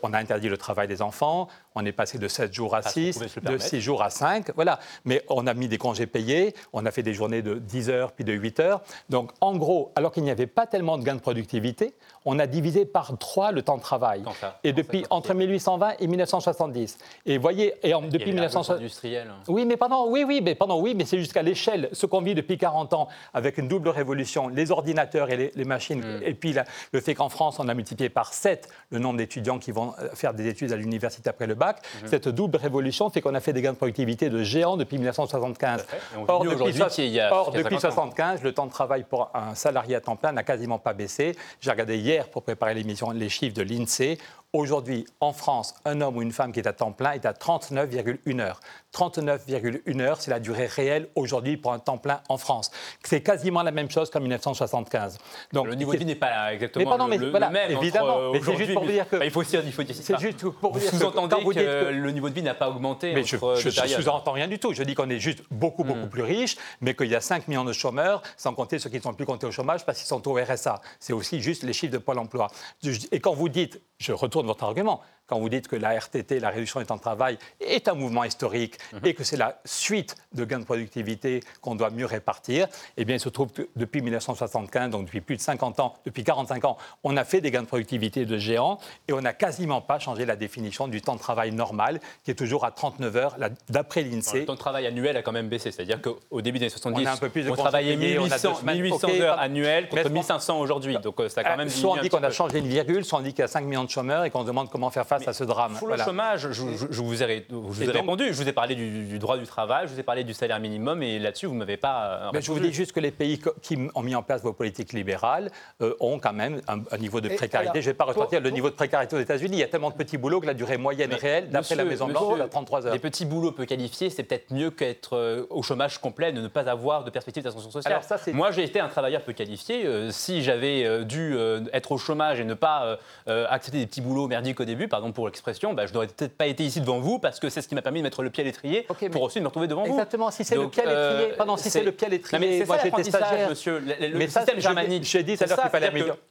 on a interdit le travail des enfants, on est passé de 7 jours à 6, de 6 jours à 5, voilà. Mais on a mis des congés payés, on a fait des journées de 10 heures puis de 8 heures. Donc en gros, alors qu'il n'y avait pas tellement de gains de productivité, on a divisé par trois le temps de travail. et depuis entre 1820 et 1970. Et voyez, et depuis 1970. industriel. Oui, mais pendant, oui, oui, mais pendant, oui, mais c'est jusqu'à l'échelle. Ce qu'on vit depuis 40 ans avec une double révolution, les les ordinateurs et les, machines, mm. et puis le fait qu'en France, on a multiplié par 7 le nombre d'étudiants qui vont euh, faire des études à l'université après le bac, mm-hmm. cette double révolution fait qu'on a fait des gains de productivité de géants depuis 1975. Or, depuis, or, depuis 1975, le temps de travail pour un salarié à temps plein n'a quasiment pas baissé. J'ai regardé hier, pour préparer l'émission, les chiffres de l'INSEE. Aujourd'hui, en France, un homme ou une femme qui est à temps plein est à 39,1 heures. 39,1 heures, c'est la durée réelle aujourd'hui pour un temps plein en France. C'est quasiment la même chose qu'en 1975. Donc, le niveau de vie n'est pas exactement le, même. Évidemment, mais c'est juste pour vous dire que. il faut aussi, il faut C'est juste pour vous, dire que. Sous-entendez que, le niveau de vie n'a pas augmenté. Mais je ne sous-entends rien du tout. Je dis qu'on est juste beaucoup, beaucoup hmm. plus riche, mais qu'il y a 5 millions de chômeurs, sans compter ceux qui ne sont plus comptés au chômage parce qu'ils sont au RSA. C'est aussi juste les chiffres de Pôle emploi. Et quand vous dites, je retourne votre argument, quand vous dites que la RTT, la réduction du temps de travail, est un mouvement historique mhm. et que c'est la suite de gains de productivité qu'on doit mieux répartir, eh bien, il se trouve que depuis 1975, donc depuis plus de 50 ans, depuis 45 ans, on a fait des gains de productivité de géants et on n'a quasiment pas changé la définition du temps de travail normal, qui est toujours à 39 heures, d'après l'INSEE. Le temps de travail annuel a quand même baissé, c'est-à-dire qu'au début des années 70, on, a un peu plus on travaillait 1800, 1800 heures annuelles contre 1500 aujourd'hui. Donc euh, ça a quand euh, même Soit on dit qu'on a changé une virgule, soit on dit qu'il y a 5 millions de chômeurs et qu'on se demande comment faire face à ce drame. Pour le chômage, je, vous ai, répondu. Je vous ai parlé du, droit du travail, je vous ai parlé du salaire minimum, et là-dessus, vous ne m'avez pas. Mais je vous dis juste que les pays qui ont mis en place vos politiques libérales euh, ont quand même un, niveau de précarité. je ne vais pas ressortir le niveau de précarité aux États-Unis. Il y a tellement de petits boulots que la durée moyenne réelle, d'après la Maison-Blanche, est à 33 heures. Les petits boulots peu qualifiés, c'est peut-être mieux qu'être euh, au chômage complet, de ne pas avoir de perspective d'ascension sociale. Moi, j'ai été un travailleur peu qualifié. Euh, si j'avais dû être au chômage et ne pas accepter des petits boulots merdiques au début, pardon pour l'expression, bah, je n'aurais peut-être pas été ici devant vous parce que c'est ce qui m'a permis de mettre le pied à l'étrier pour aussi me retrouver devant vous. Exactement, si c'est le pied à l'étrier, euh, pardon, si c'est le pied à l'étrier, moi j'étais stagiaire. monsieur, le, mais système germanique. J'ai dit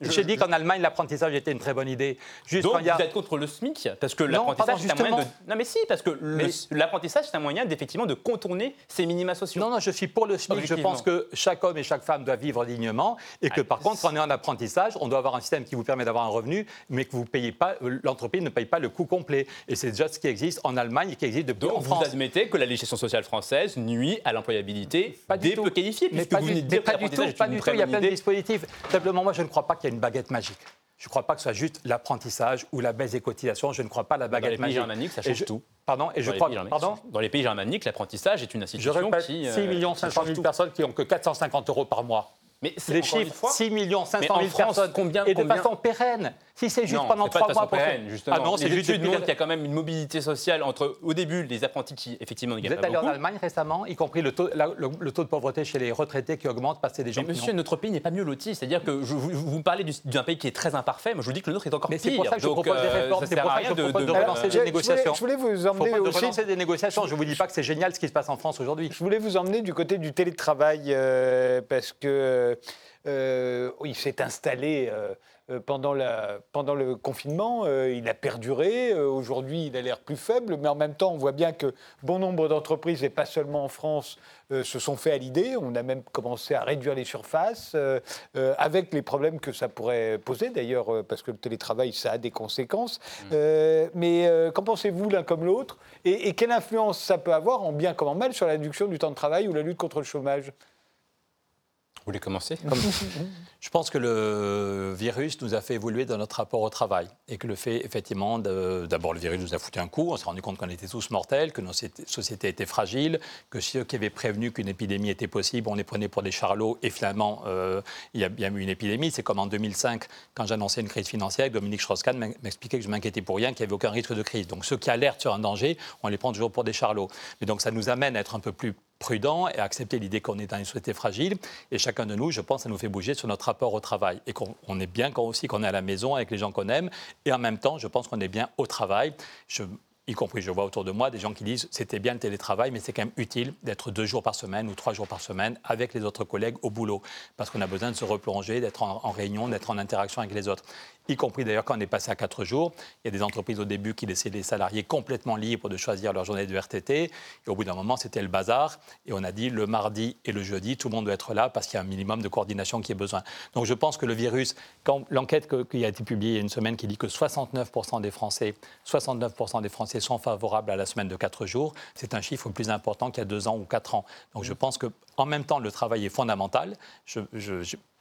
J'ai dit qu'en Allemagne, l'apprentissage était une très bonne idée. Juste Donc vous êtes contre le SMIC Parce que l'apprentissage, c'est un moyen de... Non mais si, parce que l'apprentissage, c'est un moyen d'effectivement de contourner ces minima sociaux. Non, non, je suis pour le SMIC. Je pense que chaque homme et chaque femme doit vivre dignement et que par contre, quand on est en apprentissage, on doit avoir un système qui vous permet d'avoir un revenu, mais que vous payez pas, l'entreprise ne paye pas le coût complet. Et c'est déjà ce qui existe en Allemagne et qui existe depuis Donc, vous admettez que la législation sociale française nuit à l'employabilité des peu qualifiés, mais pas, du, pas du tout. Pas du tout. Il y a plein de dispositifs. Simplement, moi, je ne crois pas qu'il y ait une baguette magique. Je ne crois pas que ce soit juste l'apprentissage ou la baisse des cotisations. Je ne crois pas à la baguette magique. Dans les pays germaniques, ça change tout. Pardon Et je crois. pardon dans les pays germaniques, l'apprentissage est une institution je qui. 6 500 000 personnes qui n'ont que 450 euros par mois. Mais les chiffres, 6 500 000 personnes, combien, et de façon pérenne. Si c'est juste pendant trois mois pour justement. Ah non, c'est juste études qu'il y a quand même une mobilité sociale entre, au début, les apprentis qui, effectivement, ne gagnent pas beaucoup. Vous êtes allé en Allemagne récemment, y compris le taux, le, taux de pauvreté chez les retraités qui augmente parce que c'est des gens Mais monsieur, notre pays n'est pas mieux loti. C'est-à-dire que je, vous, vous, me parlez d'un pays qui est très imparfait. Moi, je vous dis que le nôtre est encore Mais pire. c'est pour ça que je propose des euh, réformes. C'est pour ça que je propose de relancer des négociations. Je voulais vous emmener aussi... relancer des négociations. Je ne vous dis pas que c'est génial ce qui se passe en France aujourd'hui. Je voulais vous emmener du côté du télétravail euh, parce que... Euh, il s'est installé euh, pendant, la, pendant, le confinement, il a perduré. Aujourd'hui, il a l'air plus faible, mais en même temps, on voit bien que bon nombre d'entreprises, et pas seulement en France, se sont fait à l'idée. On a même commencé à réduire les surfaces, avec les problèmes que ça pourrait poser, d'ailleurs, parce que le télétravail, ça a des conséquences. Mmh. mais qu'en pensez-vous l'un comme l'autre? Et, et quelle influence ça peut avoir, en bien comme en mal, sur la réduction du temps de travail ou la lutte contre le chômage? Vous voulez commencer Je pense que le virus nous a fait évoluer dans notre rapport au travail et que le fait, effectivement, d'abord le virus nous a foutu un coup, on s'est rendu compte qu'on était tous mortels, que nos sociétés étaient fragiles, que ceux qui avaient prévenu qu'une épidémie était possible, on les prenait pour des charlots et finalement, euh, il y a bien eu une épidémie. C'est comme en 2005, quand j'annonçais une crise financière, Dominique Strauss-Kahn m'expliquait que je m'inquiétais pour rien, qu'il n'y avait aucun risque de crise. Donc ceux qui alertent sur un danger, on les prend toujours pour des charlots. Et donc ça nous amène à être un peu plus prudent et accepter l'idée qu'on est dans une société fragile. Et chacun de nous, je pense, ça nous fait bouger sur notre rapport au travail. Et qu'on est bien quand aussi qu'on est à la maison avec les gens qu'on aime. Et en même temps, je pense qu'on est bien au travail. Y compris, je vois autour de moi des gens qui disent c'était bien le télétravail, mais c'est quand même utile d'être deux jours par semaine ou trois jours par semaine avec les autres collègues au boulot, parce qu'on a besoin de se replonger, d'être en, en, réunion, d'être en interaction avec les autres y compris d'ailleurs quand on est passé à quatre jours. Il y a des entreprises au début qui laissaient les salariés complètement libres de choisir leur journée de RTT. Et au bout d'un moment, c'était le bazar. Et on a dit le mardi et le jeudi, tout le monde doit être là parce qu'il y a un minimum de coordination qui est besoin. Donc je pense que le virus, quand l'enquête qui a été publiée il y a une semaine qui dit que 69% des Français, 69% des Français sont favorables à la semaine de quatre jours, c'est un chiffre plus important qu'il y a deux ans ou quatre ans. Donc je pense que en même temps, le travail est fondamental.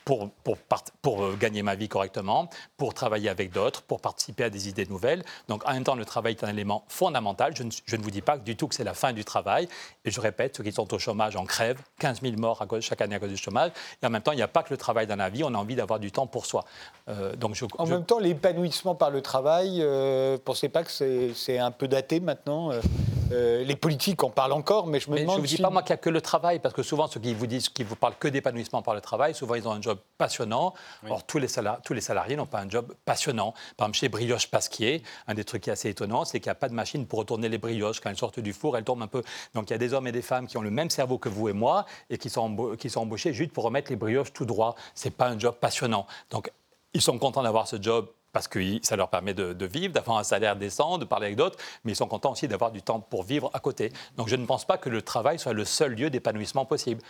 Pour, pour, pour, euh, gagner ma vie correctement, pour travailler avec d'autres, pour participer à des idées nouvelles. Donc en même temps, le travail est un élément fondamental. Je ne, je ne vous dis pas du tout que c'est la fin du travail. Et je répète, ceux qui sont au chômage en crèvent, 15 000 morts à cause, chaque année à cause du chômage. Et en même temps, il n'y a pas que le travail dans la vie, on a envie d'avoir du temps pour soi. Euh, donc je, en même temps, l'épanouissement par le travail, euh, pensez pas que c'est un peu daté maintenant euh, euh, les politiques en parlent encore, mais je me demande. Je ne vous dis pas moi qu'il n'y a que le travail, parce que souvent ceux qui vous disent, qui vous parlent que d'épanouissement par le travail, souvent ils ont un job passionnant. Or tous les, salariés, tous les salariés n'ont pas un job passionnant. Par exemple chez Brioche Pasquier, un des trucs qui est assez étonnant, c'est qu'il n'y a pas de machine pour retourner les brioches quand elles sortent du four, elles tombent un peu. Donc il y a des hommes et des femmes qui ont le même cerveau que vous et moi et qui sont, qui sont embauchés juste pour remettre les brioches tout droit. C'est pas un job passionnant. Donc ils sont contents d'avoir ce job parce que ça leur permet de, vivre, d'avoir un salaire décent, de parler avec d'autres, mais ils sont contents aussi d'avoir du temps pour vivre à côté. Donc je ne pense pas que le travail soit le seul lieu d'épanouissement possible.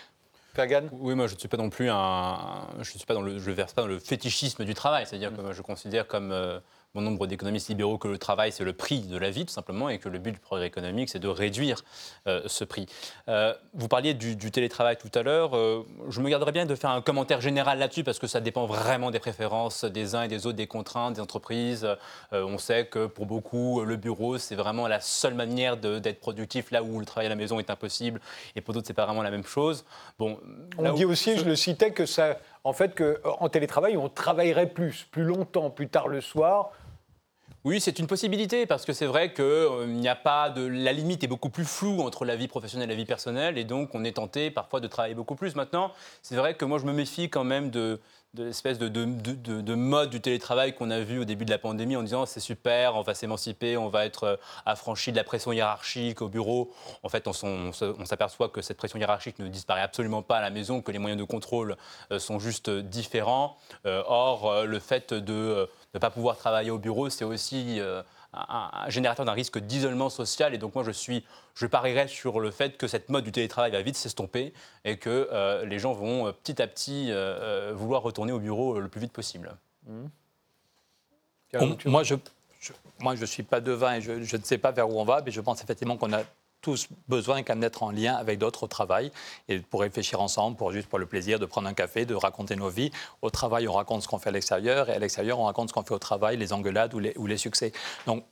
Oui, moi je ne suis pas non plus un, je suis pas dans le, je verse pas dans le fétichisme du travail, c'est-à-dire mm. que je considère comme euh, bon nombre d'économistes libéraux que le travail, c'est le prix de la vie, tout simplement, et que le but du progrès économique, c'est de réduire euh, ce prix. Euh, vous parliez du, télétravail tout à l'heure. Euh, je me garderais bien de faire un commentaire général là-dessus, parce que ça dépend vraiment des préférences des uns et des autres, des contraintes, des entreprises. on sait que pour beaucoup, le bureau, c'est vraiment la seule manière d'être productif là où le travail à la maison est impossible, et pour d'autres, c'est pas vraiment la même chose. Bon, on dit aussi, je le citais, que ça, en fait, qu'en télétravail, on travaillerait plus, plus longtemps, plus tard le soir, oui, c'est une possibilité parce que c'est vrai que euh, n'y a pas de la limite est beaucoup plus floue entre la vie professionnelle et la vie personnelle et donc on est tenté parfois de travailler beaucoup plus. Maintenant, c'est vrai que moi je me méfie quand même de l'espèce de, de, mode du télétravail qu'on a vu au début de la pandémie en disant c'est super, on va s'émanciper, on va être euh, affranchi de la pression hiérarchique au bureau. En fait, on, s'aperçoit que cette pression hiérarchique ne disparaît absolument pas à la maison, que les moyens de contrôle euh, sont juste différents. or, le fait de ne pas pouvoir travailler au bureau, c'est aussi euh, un, générateur d'un risque d'isolement social. Et donc moi, je, suis, je parierais sur le fait que cette mode du télétravail va vite s'estomper et que euh, les gens vont euh, petit à petit vouloir retourner au bureau le plus vite possible. Mmh. moi, je, moi, je ne suis pas devin et je, je, ne sais pas vers où on va, mais je pense effectivement qu'on a tous besoin qu'à mettre en lien avec d'autres au travail et pour réfléchir ensemble, pour juste pour le plaisir de prendre un café, de raconter nos vies. Au travail, on raconte ce qu'on fait à l'extérieur et à l'extérieur, on raconte ce qu'on fait au travail, les engueulades ou les, ou les succès. Donc,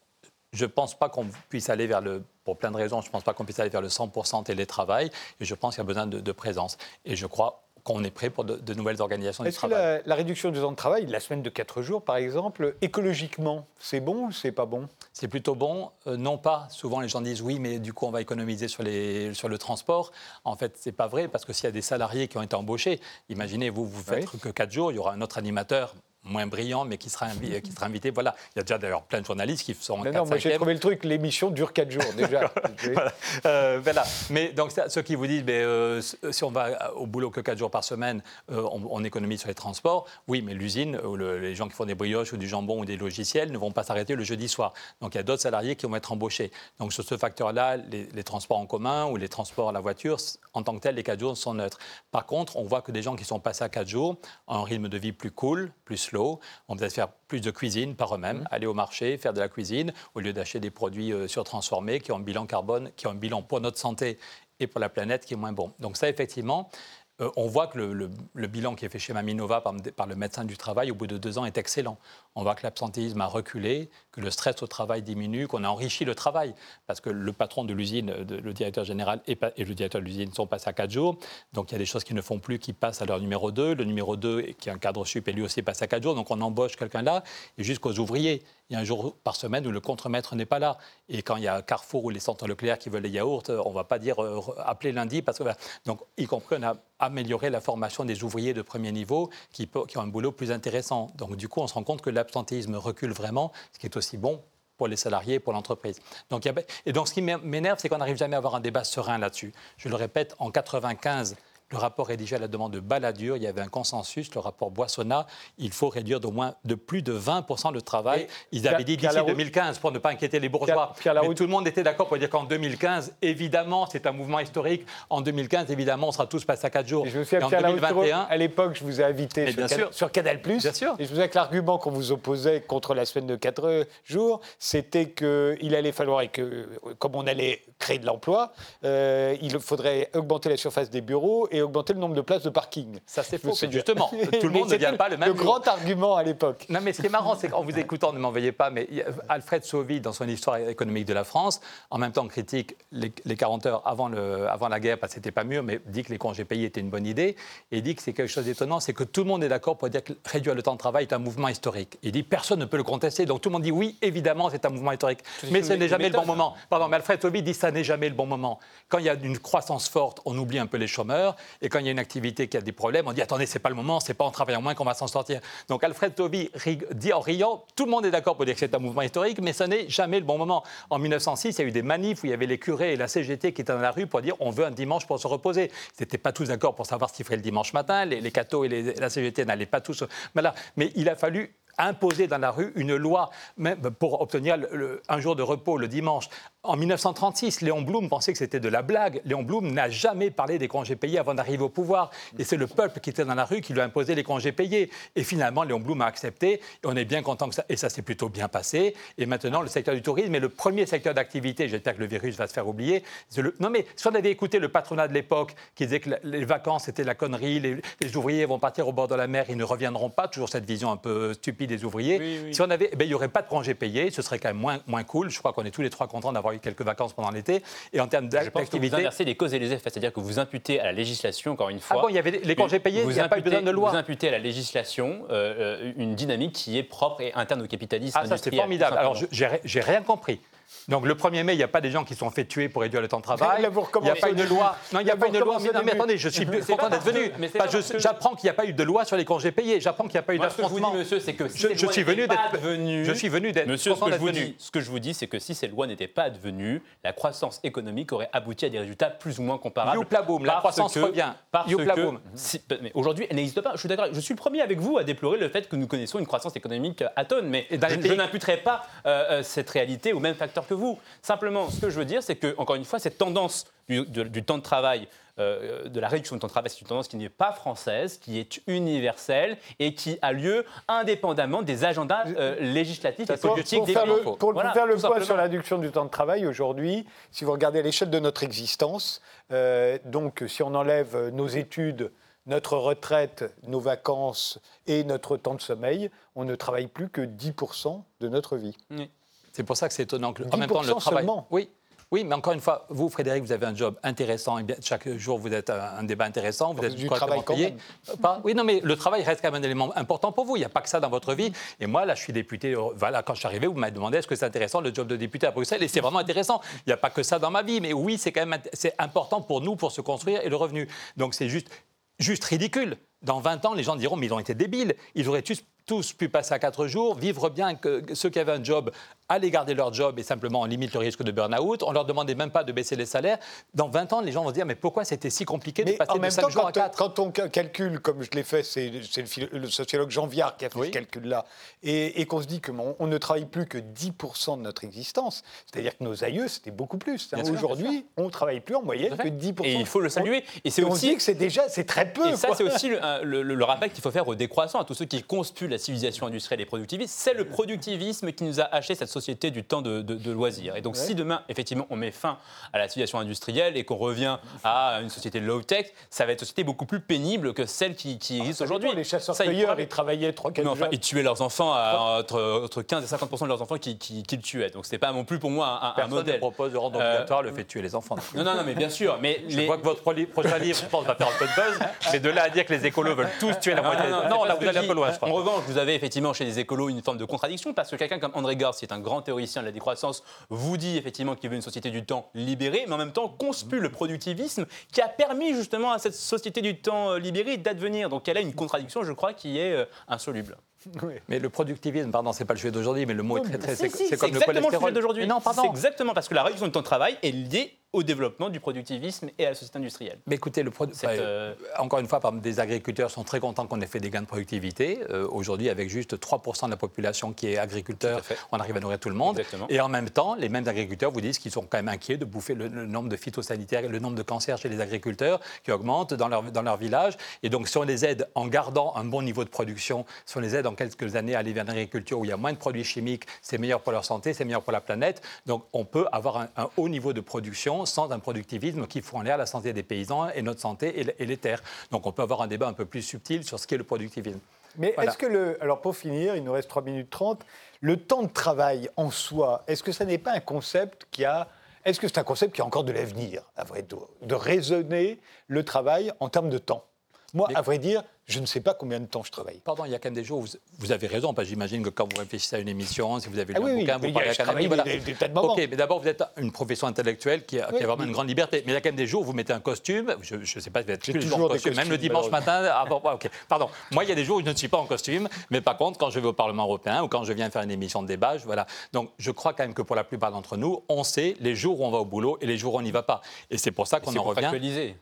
je ne pense pas qu'on puisse aller vers le, pour plein de raisons, je ne pense pas qu'on puisse aller vers le 100% télétravail et je pense qu'il y a besoin de, de présence. Et je crois qu'on est prêt pour de, nouvelles organisations du travail. Que la, réduction du temps de travail, la semaine de 4 jours par exemple, écologiquement, c'est bon ou c'est pas bon? C'est plutôt bon, euh, non pas. Souvent les gens disent oui, mais du coup on va économiser sur, les, sur le transport. En fait, c'est pas vrai parce que s'il y a des salariés qui ont été embauchés, imaginez vous, vous faites que 4 jours, il y aura un autre animateur moins brillant, mais qui sera, qui sera invité. Voilà, il y a déjà d'ailleurs plein de journalistes qui sont. Non, non moi j'ai trouvé le truc, l'émission dure 4 jours déjà. Euh, voilà. Mais donc ceux qui vous disent, mais, euh, si on va au boulot que 4 jours par semaine, euh, on, économise sur les transports. Oui, mais l'usine, ou les gens qui font des brioches ou du jambon ou des logiciels ne vont pas s'arrêter le jeudi soir. Donc il y a d'autres salariés qui vont être embauchés. Donc sur ce facteur-là, les, les, transports en commun ou les transports à la voiture, en tant que tel, les 4 jours sont neutres. Par contre, on voit que des gens qui sont passés à 4 jours ont un rythme de vie plus cool, plus on peut faire plus de cuisine par eux-mêmes, mmh. aller au marché, faire de la cuisine, au lieu d'acheter des produits euh, surtransformés qui ont un bilan carbone, qui ont un bilan pour notre santé et pour la planète qui est moins bon. Donc ça, effectivement, euh, on voit que le, bilan qui est fait chez Maminova par, le médecin du travail au bout de deux ans est excellent. On voit que l'absentéisme a reculé, que le stress au travail diminue, qu'on a enrichi le travail. Parce que le patron de l'usine, le directeur général et, le directeur de l'usine sont passés à quatre jours. Donc il y a des choses qui ne font plus, qui passent à leur numéro 2. Le numéro 2, qui est un cadre sup, lui aussi passe à quatre jours. Donc on embauche quelqu'un là, et jusqu'aux ouvriers. Il y a un jour par semaine où le contremaître n'est pas là. Et quand il y a Carrefour ou les centres Leclerc qui veulent les yaourts, on ne va pas dire euh, appeler lundi. Parce que, donc, y compris, on a amélioré la formation des ouvriers de premier niveau qui, qui ont un boulot plus intéressant. Donc du coup, on se rend compte que l'absentéisme recule vraiment, ce qui est aussi bon pour les salariés et pour l'entreprise. Donc, et donc ce qui m'énerve, c'est qu'on n'arrive jamais à avoir un débat serein là-dessus. Je le répète, en 95, le rapport rédigé à la demande de Balladur, il y avait un consensus, le rapport Boissonnat, il faut réduire d'au moins de plus de 20% le travail. Ils avaient dit d'ici 2015 pour ne pas inquiéter les bourgeois. Mais tout le monde était d'accord pour dire qu'en 2015, évidemment, c'est un mouvement historique. En 2015, évidemment, on sera tous passés à 4 jours. je me souviens, en 2021, à l'époque, je vous ai invité sur, Canal+. Bien sûr. Et je vous souviens que l'argument qu'on vous opposait contre la semaine de 4 jours, c'était qu'il allait falloir, et que comme on allait créer de l'emploi, euh, il faudrait augmenter la surface des bureaux et augmenté le nombre de places de parking. Ça, c'est faux. Justement, tout le monde ne vient pas le même Le grand argument à l'époque. Non, mais ce qui est marrant, c'est qu'en vous écoutant, ne m'en veuillez pas, mais Alfred Sauvy, dans son histoire économique de la France, en même temps critique les, 40 heures avant, le, avant la guerre, parce que c'était pas mieux, mais dit que les congés payés étaient une bonne idée. Et dit que c'est quelque chose d'étonnant, c'est que tout le monde est d'accord pour dire que réduire le temps de travail est un mouvement historique. Il dit personne ne peut le contester. Donc tout le monde dit oui, évidemment, c'est un mouvement historique. Mais ce n'est jamais le bon moment. Pardon, mais Alfred Sauvy dit ça n'est jamais le bon moment. Quand il y a une croissance forte, on oublie un peu les chômeurs. Et quand il y a une activité qui a des problèmes, on dit attendez, c'est pas le moment, c'est pas en travaillant moins qu'on va s'en sortir. Donc Alfred Toby dit en riant tout le monde est d'accord pour dire que c'est un mouvement historique, mais ce n'est jamais le bon moment. En 1906, il y a eu des manifs où il y avait les curés et la CGT qui étaient dans la rue pour dire on veut un dimanche pour se reposer. Ils n'étaient pas tous d'accord pour savoir ce qu'ils ferait le dimanche matin. Les, les cathos et la CGT n'allaient pas tous. Voilà. Mais il a fallu imposer dans la rue une loi pour obtenir un jour de repos le dimanche. En 1936, Léon Blum pensait que c'était de la blague. Léon Blum n'a jamais parlé des congés payés avant d'arriver au pouvoir. Et c'est le peuple qui était dans la rue qui lui a imposé les congés payés. Et finalement, Léon Blum a accepté. Et on est bien content que ça. Et ça s'est plutôt bien passé. Et maintenant, le secteur du tourisme est le premier secteur d'activité. J'espère que le virus va se faire oublier. Non, mais si on avait écouté le patronat de l'époque qui disait que les vacances c'était la connerie, les, ouvriers vont partir au bord de la mer, ils ne reviendront pas. Toujours cette vision un peu stupide des ouvriers. Si on avait, eh ben, il n'y aurait pas de congés payés. Ce serait quand même moins, moins cool. Je crois qu'on est tous les trois contents d'avoir quelques vacances pendant l'été. Et en termes d'activité. Vous inversez les causes et les effets, c'est-à-dire que vous imputez à la législation, encore une fois. Ah bon, il y avait les congés payés, il n'y a pas eu besoin de loi. Vous imputez à la législation euh, euh, une dynamique qui est propre et interne au capitalisme. Ah, ça, c'est formidable. Alors, j'ai rien compris. Donc le 1er mai, il n'y a pas des gens qui sont fait tuer pour réduire le temps de travail. Il n'y a pas une loi. Non, il n'y a pas une loi. Non, mais attendez, je suis content d'être venu. J'apprends qu'il n'y a pas eu de loi sur les congés payés. J'apprends qu'il n'y a pas eu d'affrontement. Ce que je vous dis, monsieur, c'est que si je, suis venu d'être venu. Je suis venu d'être. Monsieur, ce que, je vous dis, ce que je vous dis, c'est que si ces lois n'étaient pas advenues, la croissance économique aurait abouti à des résultats plus ou moins comparables. Youpla boom, la croissance revient. Youpla boom. Mais aujourd'hui, elle n'existe pas. Je suis d'accord. Je suis le premier avec vous à déplorer le fait que nous connaissons une croissance économique à tonnes, mais je n'imputerai pas euh, euh, cette réalité au même facteur que vous. Simplement ce que je veux dire, c'est que, encore une fois, cette tendance du, temps de travail, euh, de la réduction du temps de travail, c'est une tendance qui n'est pas française, qui est universelle et qui a lieu indépendamment des agendas euh, législatifs et politiques des faire le, Pour faire le point sur la réduction du temps de travail, aujourd'hui, si vous regardez à l'échelle de notre existence, euh, donc si on enlève nos études, notre retraite, nos vacances et notre temps de sommeil, on ne travaille plus que 10% de notre vie. C'est pour ça que c'est étonnant que, en même temps, le travail. Oui. Oui, mais encore une fois, vous, Frédéric, vous avez un job intéressant. Et bien, chaque jour, vous êtes un, débat intéressant. Vous êtes du travail payé. Pas, oui, non, mais le travail reste quand même un élément important pour vous. Il n'y a pas que ça dans votre vie. Et moi, là, je suis député. Euh, voilà, quand je suis arrivé, vous m'avez demandé est-ce que c'est intéressant le job de député à Bruxelles? Et c'est vraiment intéressant. Il n'y a pas que ça dans ma vie. Mais oui, c'est quand même c'est important pour nous pour se construire et le revenu. Donc c'est juste, juste ridicule. Dans 20 ans, les gens diront mais ils ont été débiles. Ils auraient tous tous pu passer à 4 jours, vivre bien, que ceux qui avaient un job allaient garder leur job et simplement on limite le risque de burn-out. On leur demandait même pas de baisser les salaires. Dans 20 ans, les gens vont se dire mais pourquoi c'était si compliqué de passer de 5 jours à 4 Quand on calcule, comme je l'ai fait, c'est le, sociologue Jean Viard qui a fait ce calcul-là, et, qu'on se dit qu'on on ne travaille plus que 10% de notre existence, c'est-à-dire que nos aïeux, c'était beaucoup plus. Hein. Aujourd'hui, on ne travaille plus en moyenne que 10%. Et il faut le saluer. Et c'est aussi... On dit que c'est déjà, c'est très peu. Et ça, c'est aussi le, le rappel qu'il faut faire aux décroissants, à tous ceux qui conspuent la civilisation industrielle et productiviste, c'est le productivisme qui nous a acheté cette société du temps de, loisirs. Et donc, si demain, effectivement, on met fin à la civilisation industrielle et qu'on revient à une société low-tech, ça va être une société beaucoup plus pénible que celle qui, existe ah, aujourd'hui. Les chasseurs-cueilleurs, ils, travaillaient 3-4 enfin, Ils tuaient leurs enfants, à, entre, 15 et 50 de leurs enfants qui, qui, le tuaient. Donc, c'était pas non plus pour moi un, Personne modèle. ne propose de rendre obligatoire le fait de tuer les enfants. Non, non, non, mais bien sûr. Mais je vois que votre prochain livre, je pense, va faire un peu de buzz. Mais de là à dire que les écolos veulent tous tuer la moitié. Non, non, là, vous allez un peu loin, je crois. En revanche, vous avez effectivement chez les écolos une forme de contradiction parce que quelqu'un comme André Gars, qui est un grand théoricien de la décroissance, vous dit effectivement qu'il veut une société du temps libérée, mais en même temps conspue le productivisme qui a permis justement à cette société du temps euh, libérée d'advenir. Donc elle a une contradiction, je crois, qui est euh, insoluble. Mais le productivisme, pardon, c'est pas le sujet d'aujourd'hui, mais le mot est très très. c'est comme le cholestérol. d'aujourd'hui. Non, pardon. C'est exactement parce que la réduction du temps de travail est liée au développement du productivisme et à la société industrielle. Mais écoutez, le euh, encore une fois, par des agriculteurs sont très contents qu'on ait fait des gains de productivité. Euh, aujourd'hui, avec juste 3% de la population qui est agriculteur, on arrive à nourrir tout le monde. Et en même temps, les mêmes agriculteurs vous disent qu'ils sont quand même inquiets de bouffer le, nombre de phytosanitaires, le nombre de cancers chez les agriculteurs qui augmente dans leur, dans leur village. Et donc, si on les aide en gardant un bon niveau de production, si on les aide en quelques années à aller vers l'agriculture où il y a moins de produits chimiques, c'est meilleur pour leur santé, c'est meilleur pour la planète. Donc, on peut avoir un haut niveau de production sans un productivisme qui fout en l'air la santé des paysans et notre santé et les terres. Donc on peut avoir un débat un peu plus subtil sur ce qu'est le productivisme. Mais est-ce que le. Alors pour finir, il nous reste 3 minutes 30. Le temps de travail en soi, est-ce que ça n'est pas un concept qui a. Est-ce que c'est un concept qui a encore de l'avenir, à vrai dire, de raisonner le travail en termes de temps? Moi, à vrai dire, je ne sais pas combien de temps je travaille. Pardon, il y a quand même des jours où vous, avez raison, parce que j'imagine que quand vous réfléchissez à une émission, si vous avez lu ah un bouquin, vous parlez à un voilà. Ok, mais d'abord, vous êtes une profession intellectuelle qui a, vraiment une grande liberté. Mais il y a quand même des jours où vous mettez un costume, je ne sais pas si vous êtes toujours en costume, même le dimanche matin. Ah, ok, pardon. Moi, il y a des jours où je ne suis pas en costume, mais par contre, quand je vais au Parlement européen ou quand je viens faire une émission de débat, voilà. Donc, je crois quand même que pour la plupart d'entre nous, on sait les jours où on va au boulot et les jours où on n'y va pas. Et c'est pour ça qu'on en revient.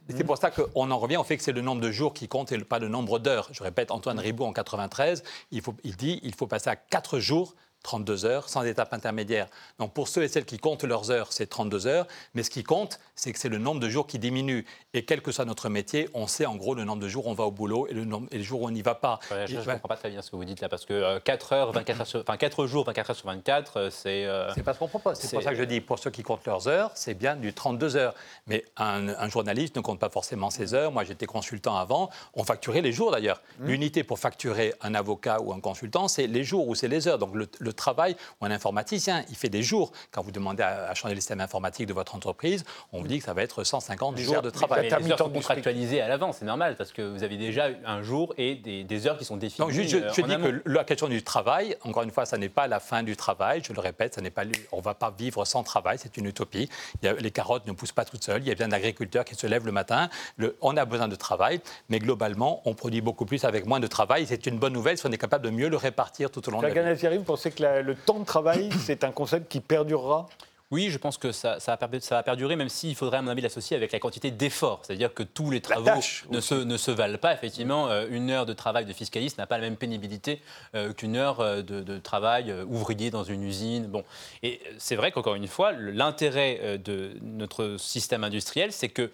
C'est pour ça qu'on en revient au fait que c'est le nombre de jours qui compte et pas le nombre Je répète Antoine Riboud en 93, il, il dit qu'il faut passer à 4 jours 32 heures, sans étape intermédiaire. Donc pour ceux et celles qui comptent leurs heures, c'est 32 heures, mais ce qui compte, c'est que c'est le nombre de jours qui diminue. Et quel que soit notre métier, on sait en gros le nombre de jours où on va au boulot et le nombre et les jours où on n'y va pas. je ne comprends pas très bien ce que vous dites là, parce que 4 euh, heures, 24 heures enfin 4 jours, 24 heures sur 24, euh, c'est... Euh, c'est pas ce qu'on propose. C'est pour ça que je dis, pour ceux qui comptent leurs heures, c'est bien du 32 heures. Mais un, journaliste ne compte pas forcément ses heures. Moi, j'étais consultant avant. On facturait les jours d'ailleurs. Mmh. L'unité pour facturer un avocat ou un consultant, c'est les jours ou c'est les heures. Donc le, le travail, on informaticien, il fait des jours. Quand vous demandez à, changer le système informatique de votre entreprise, on vous dit que ça va être 150 jours de travail. Mais les heures sont contractualisées à l'avance, c'est normal, parce que vous avez déjà un jour et des, heures qui sont définies. Donc, je, je, euh, dis que la question du travail, encore une fois, ça n'est pas la fin du travail, je le répète, ça n'est pas, on ne va pas vivre sans travail, c'est une utopie. Il les carottes ne poussent pas toutes seules, il y a bien d'agriculteurs qui se lèvent le matin, le, on a besoin de travail, mais globalement, on produit beaucoup plus avec moins de travail. C'est une bonne nouvelle si on est capable de mieux le répartir tout au long de la vie. Vous pensez que le temps de travail c'est un concept qui perdurera oui, je pense que ça, ça, va, perdurer, même s'il faudrait, à mon avis, l'associer avec la quantité d'efforts. C'est-à-dire que tous les travaux ne, se, ne, se, valent pas. Effectivement, euh, une heure de travail de fiscaliste n'a pas la même pénibilité euh, qu'une heure euh, de, travail ouvrier dans une usine. Bon. Et c'est vrai qu'encore une fois, l'intérêt de notre système industriel, c'est que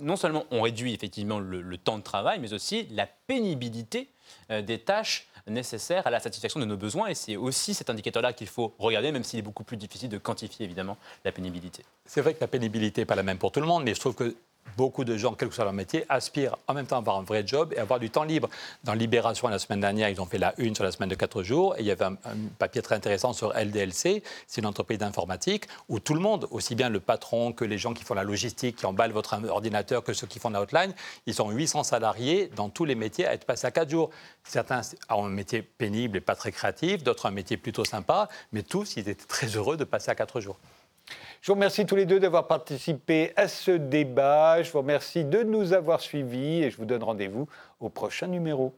non seulement on réduit effectivement le temps de travail, mais aussi la pénibilité des tâches nécessaire à la satisfaction de nos besoins. Et c'est aussi cet indicateur-là qu'il faut regarder, même s'il est beaucoup plus difficile de quantifier évidemment la pénibilité. C'est vrai que la pénibilité n'est pas la même pour tout le monde, mais je trouve que beaucoup de gens, quel que soit leur métier, aspirent en même temps à avoir un vrai job et avoir du temps libre. Dans Libération, la semaine dernière, ils ont fait la une sur la semaine de 4 jours et il y avait un, papier très intéressant sur LDLC, c'est une entreprise d'informatique où tout le monde, aussi bien le patron que les gens qui font la logistique, qui emballent votre ordinateur, que ceux qui font la hotline, ils sont 800 salariés dans tous les métiers à être passés à 4 jours. Certains ont un métier pénible et pas très créatif, d'autres un métier plutôt sympa, mais tous, ils étaient très heureux de passer à 4 jours. Je vous remercie tous les deux d'avoir participé à ce débat. Je vous remercie de nous avoir suivis et je vous donne rendez-vous au prochain numéro.